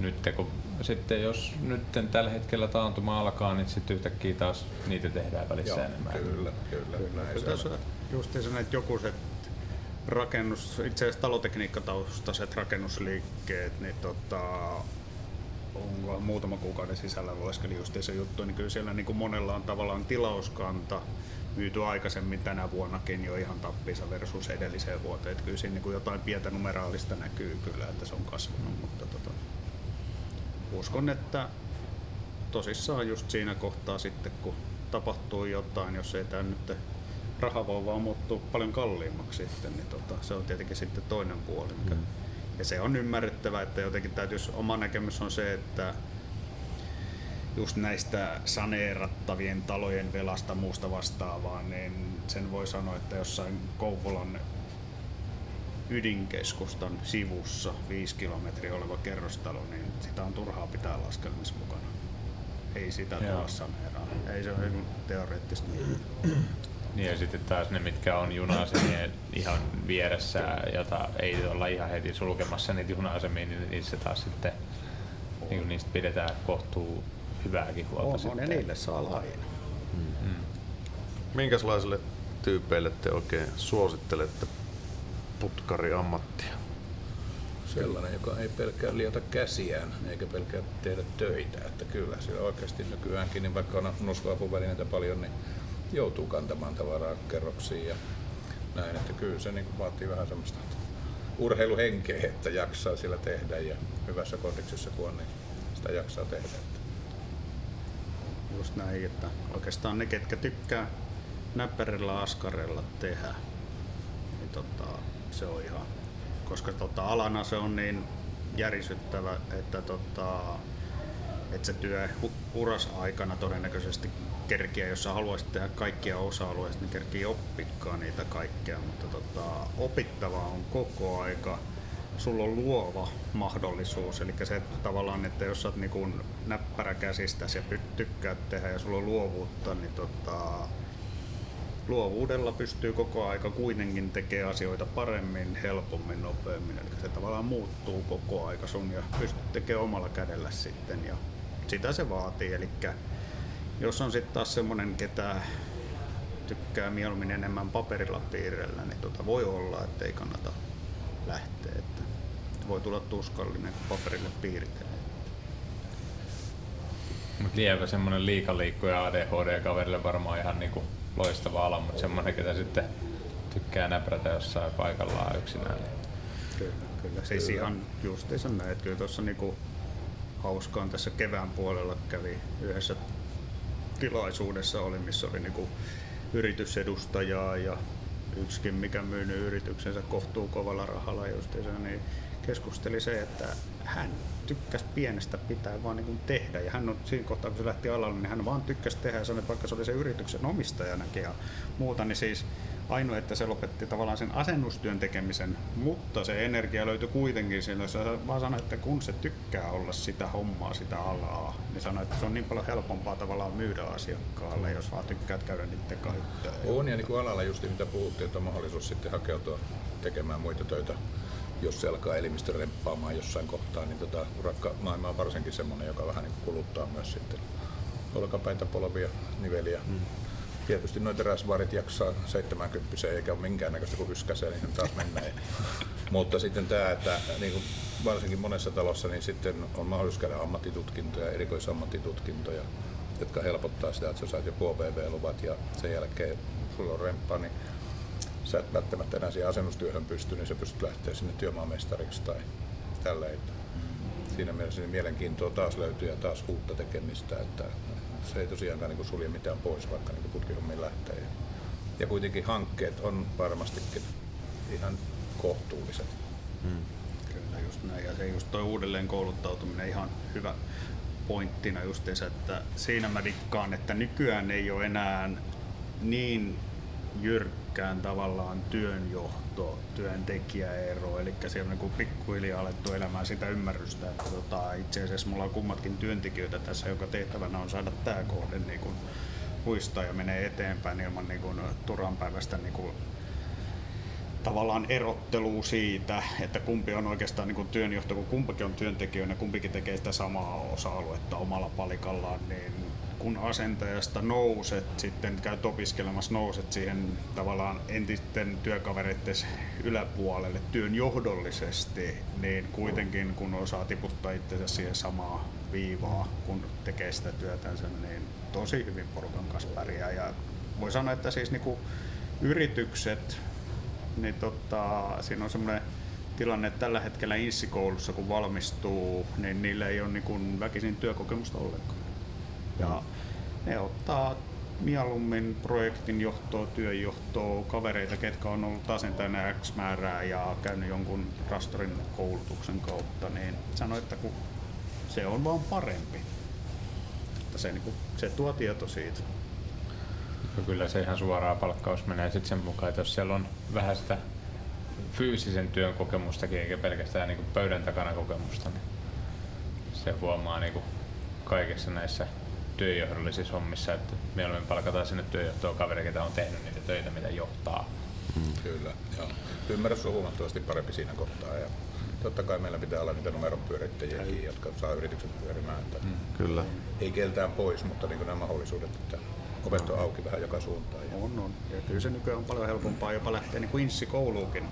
S1: nyt kun sitten jos nyt tällä hetkellä taantuma alkaa, niin sitten yhtäkkiä taas niitä tehdään välissä Joo, enemmän.
S4: Kyllä, kyllä. kyllä.
S5: Näin tässä just näitä jokuset rakennus, itse asiassa talotekniikkataustaiset rakennusliikkeet, niin tota, onko muutama kuukauden sisällä lueskeli just se juttu, niin kyllä siellä niin kuin monella on tavallaan tilauskanta, myyty aikaisemmin tänä vuonnakin jo ihan tappiinsa versus edelliseen vuoteen. Että kyllä siinä niin kuin jotain pientä numeraalista näkyy kyllä, että se on kasvanut, mutta uskon, että tosissaan just siinä kohtaa sitten, kun tapahtuu jotain, jos ei tämä nyt rahavauva muuttuu paljon kalliimmaksi sitten, niin tota, se on tietenkin sitten toinen puoli. Mikä, mm. Ja se on ymmärrettävä, että jotenkin täytyisi, oma näkemys on se, että just näistä saneerattavien talojen velasta muusta vastaavaa, niin sen voi sanoa, että jossain Kouvolan ydinkeskustan sivussa 5 kilometriä oleva kerrostalo, niin sitä on turhaa pitää laskelmissa mukana. Ei sitä tulla saneeraa. Ei se ole teoreettista.
S1: Niin ja sitten taas ne, mitkä on juna-asemien ihan vieressä, jota ei olla ihan heti sulkemassa niitä juna-asemia, niin niissä taas sitten niin kuin niistä pidetään kohtuu hyvääkin huolta.
S5: On,
S1: sitten.
S5: on ja niille saa laina.
S2: Mm. Minkälaisille tyypeille te oikein suosittelette putkariammattia?
S4: Sellainen, joka ei pelkää liota käsiään eikä pelkää tehdä töitä. Että kyllä, siellä oikeasti nykyäänkin, niin vaikka on nostoapuvälineitä paljon, niin joutuu kantamaan tavaraa kerroksiin ja näin. Että kyllä se niin vaatii vähän semmoista urheiluhenkeä, että jaksaa sillä tehdä ja hyvässä kondiksessa kun on, niin sitä jaksaa tehdä.
S5: Just näin, että oikeastaan ne, ketkä tykkää näppärillä askarella tehdä, niin tota, se on ihan, koska tota, alana se on niin järisyttävä, että, tota, että se työ uras aikana todennäköisesti kerkiä, jos sä haluaisit tehdä kaikkia osa-alueista, niin kerkii oppikaan niitä kaikkea, mutta tota, opittavaa on koko aika. Sulla on luova mahdollisuus, eli se että tavallaan, että jos sä oot niin näppäräkäsistäsi ja tykkäät tehdä ja sulla on luovuutta, niin tota, luovuudella pystyy koko aika kuitenkin tekemään asioita paremmin, helpommin, nopeammin. Eli se tavallaan muuttuu koko aika sun ja pystyt tekemään omalla kädellä sitten. Ja sitä se vaatii. Eli jos on sitten taas semmonen, ketä tykkää mieluummin enemmän paperilla piirrellä, niin tota voi olla, että ei kannata lähteä. Että voi tulla tuskallinen, kun paperille piirtelee.
S1: Mutta lievä semmonen liikaliikkuja ADHD-kaverille varmaan ihan niinku loistava ala, mutta semmonen, ketä sitten tykkää näprätä jossain paikallaan yksinään. Niin.
S5: Kyllä, kyllä. Siis kyllä. ihan justiinsa näin, että kyllä tuossa niinku hauskaan tässä kevään puolella kävi yhdessä tilaisuudessa oli, missä oli niinku yritysedustajaa ja yksikin, mikä myynyt yrityksensä kohtuu kovalla rahalla justiinsa, niin keskusteli se, että hän tykkäsi pienestä pitää vaan niin tehdä. Ja hän on siinä kohtaa, kun se lähti alalle, niin hän vaan tykkäsi tehdä ja sanoi, että vaikka se oli se yrityksen omistajanakin ja muuta, niin siis ainoa, että se lopetti tavallaan sen asennustyön tekemisen, mutta se energia löytyi kuitenkin sillä. Se vaan sanoi, että kun se tykkää olla sitä hommaa, sitä alaa, niin sanoi, että se on niin paljon helpompaa tavallaan myydä asiakkaalle, jos vaan tykkäät käydä niiden kanssa.
S4: On ja niin kuin alalla just mitä puhuttiin, että on mahdollisuus sitten hakeutua tekemään muita töitä jos se alkaa elimistö remppaamaan jossain kohtaa, niin tota, maailma on varsinkin semmoinen, joka vähän niin kuluttaa myös sitten olkapäitä, polvia, niveliä. Mm. Tietysti noita rasvarit jaksaa 70 eikä ole minkäännäköistä kuin yskäseen, niin taas mennään. Mutta sitten tämä, että niin kuin varsinkin monessa talossa niin sitten on mahdollisuus käydä ammattitutkintoja, erikoisammattitutkintoja, jotka helpottaa sitä, että sä saat jo KVV-luvat ja sen jälkeen sulla on remppa, niin sä et välttämättä enää siihen asennustyöhön pysty, niin sä pystyt lähteä sinne työmaamestariksi tai tälleen. Siinä mielessä niin mielenkiintoa taas löytyy ja taas uutta tekemistä, että se ei tosiaankaan niin sulje mitään pois, vaikka niin putkihommiin lähtee. Ja kuitenkin hankkeet on varmastikin ihan kohtuulliset.
S5: Hmm. Kyllä just näin. Ja se just toi uudelleen kouluttautuminen ihan hyvä pointtina justiinsa, että siinä mä dikkaan, että nykyään ei ole enää niin jyrkkään tavallaan työnjohto, työntekijäero, eli siellä on niin pikkuhiljaa alettu elämään sitä ymmärrystä, että tota, itse asiassa mulla on kummatkin työntekijöitä tässä, joka tehtävänä on saada tämä kohde niin kuin huistaa ja menee eteenpäin ilman niin kuin turanpäivästä niin kuin tavallaan erottelua siitä, että kumpi on oikeastaan niin kuin työnjohto, kun kumpikin on työntekijöinä, kumpikin tekee sitä samaa osa-aluetta omalla palikallaan, niin kun asentajasta nouset, sitten käyt opiskelemassa, nouset siihen tavallaan entisten työkavereiden yläpuolelle työn johdollisesti, niin kuitenkin kun osaa tiputtaa itsensä siihen samaa viivaa, kun tekee sitä työtänsä, niin tosi hyvin porukan kanssa pärjää ja voi sanoa, että siis niinku yritykset, niin tota, siinä on semmoinen tilanne, tällä hetkellä insikoulussa kun valmistuu, niin niillä ei ole niinku väkisin työkokemusta ollenkaan. Ja ne ottaa mieluummin projektin johtoa, työnjohtoa, kavereita, ketkä on ollut asentajana X määrää ja käynyt jonkun rastorin koulutuksen kautta, niin sano, että kun se on vaan parempi. Että se, niin kuin, se tuo tieto siitä.
S1: Ja Kyllä se ihan suoraan palkkaus menee sitten sen mukaan, että jos siellä on vähän sitä fyysisen työn kokemustakin, eikä pelkästään niin kuin pöydän takana kokemusta, niin se huomaa niin kuin kaikissa näissä työjohdollisissa hommissa, että mieluummin palkataan sinne työjohtoon kaveri, ketä on tehnyt niitä töitä, mitä johtaa.
S4: Kyllä, joo. Ymmärrys on huomattavasti parempi siinä kohtaa. Ja totta kai meillä pitää olla niitä numeron pyörittäjiäkin, jotka saa yritykset pyörimään. Että
S2: Kyllä.
S4: Ei keltään pois, mutta niin nämä mahdollisuudet, että ovet on auki vähän joka suuntaan. Ja
S5: On, on. Ja kyllä se nykyään on paljon helpompaa jopa lähteä niin kuin insikouluukin.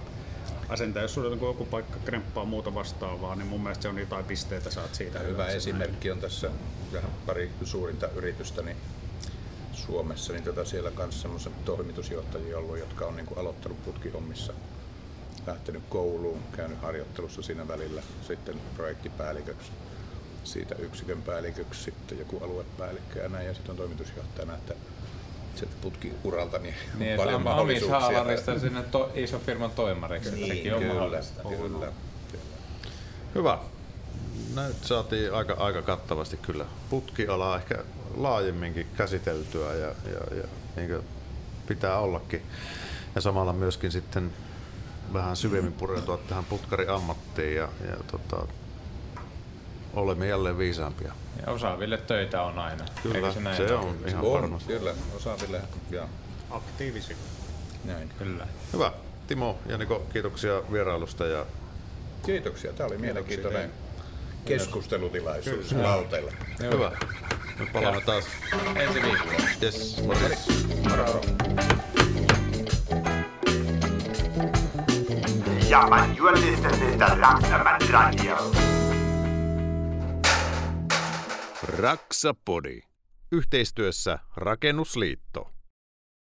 S5: Asentaja, jos sulla on joku paikka kremppaa muuta vastaavaa, niin mun mielestä se on jotain pisteitä saat siitä.
S4: Hyvä
S5: hyväksi.
S4: esimerkki on tässä vähän pari suurinta yritystä niin Suomessa, niin tota siellä kanssa semmoisia toimitusjohtajia ollut, jotka on niin kuin aloittanut putkihommissa, lähtenyt kouluun, käynyt harjoittelussa siinä välillä, sitten projektipäälliköksi, siitä yksikön päälliköksi, sitten joku aluepäällikkö ja näin, ja sitten on toimitusjohtajana, että sieltä putkiuralta niin,
S1: Niin,
S4: on
S1: paljon
S4: mahdollisuuksia.
S1: Saalarista sinne to, iso firman toimariksi, niin, sekin on
S4: kyllä,
S1: mahdollista.
S4: kyllä.
S2: Hyvä. Nyt saatiin aika, aika kattavasti kyllä putkialaa ehkä laajemminkin käsiteltyä ja, ja, ja niin kuin pitää ollakin. Ja samalla myöskin sitten vähän syvemmin pureutua tähän putkariammattiin ja, ja tota, olemme jälleen viisaampia.
S1: Ja osaaville töitä on aina.
S2: Kyllä,
S1: Eikö se, näin
S2: se
S1: ole?
S2: on ihan
S4: On,
S2: varmasti.
S4: kyllä, osaaville ja
S5: Aktiivisia.
S4: näin.
S1: Kyllä.
S2: Hyvä. Timo ja Niko, kiitoksia vierailusta ja
S4: Kiitoksia, tämä oli mielenkiintoinen keskustelutilaisuus lauteilla.
S2: hyvä. Me palaamme taas.
S1: Ensi viikolla.
S2: Yes, morjens.
S3: Ja, man, listening to Raksaman Radio.
S2: Raksapodi. Yhteistyössä Rakennusliitto.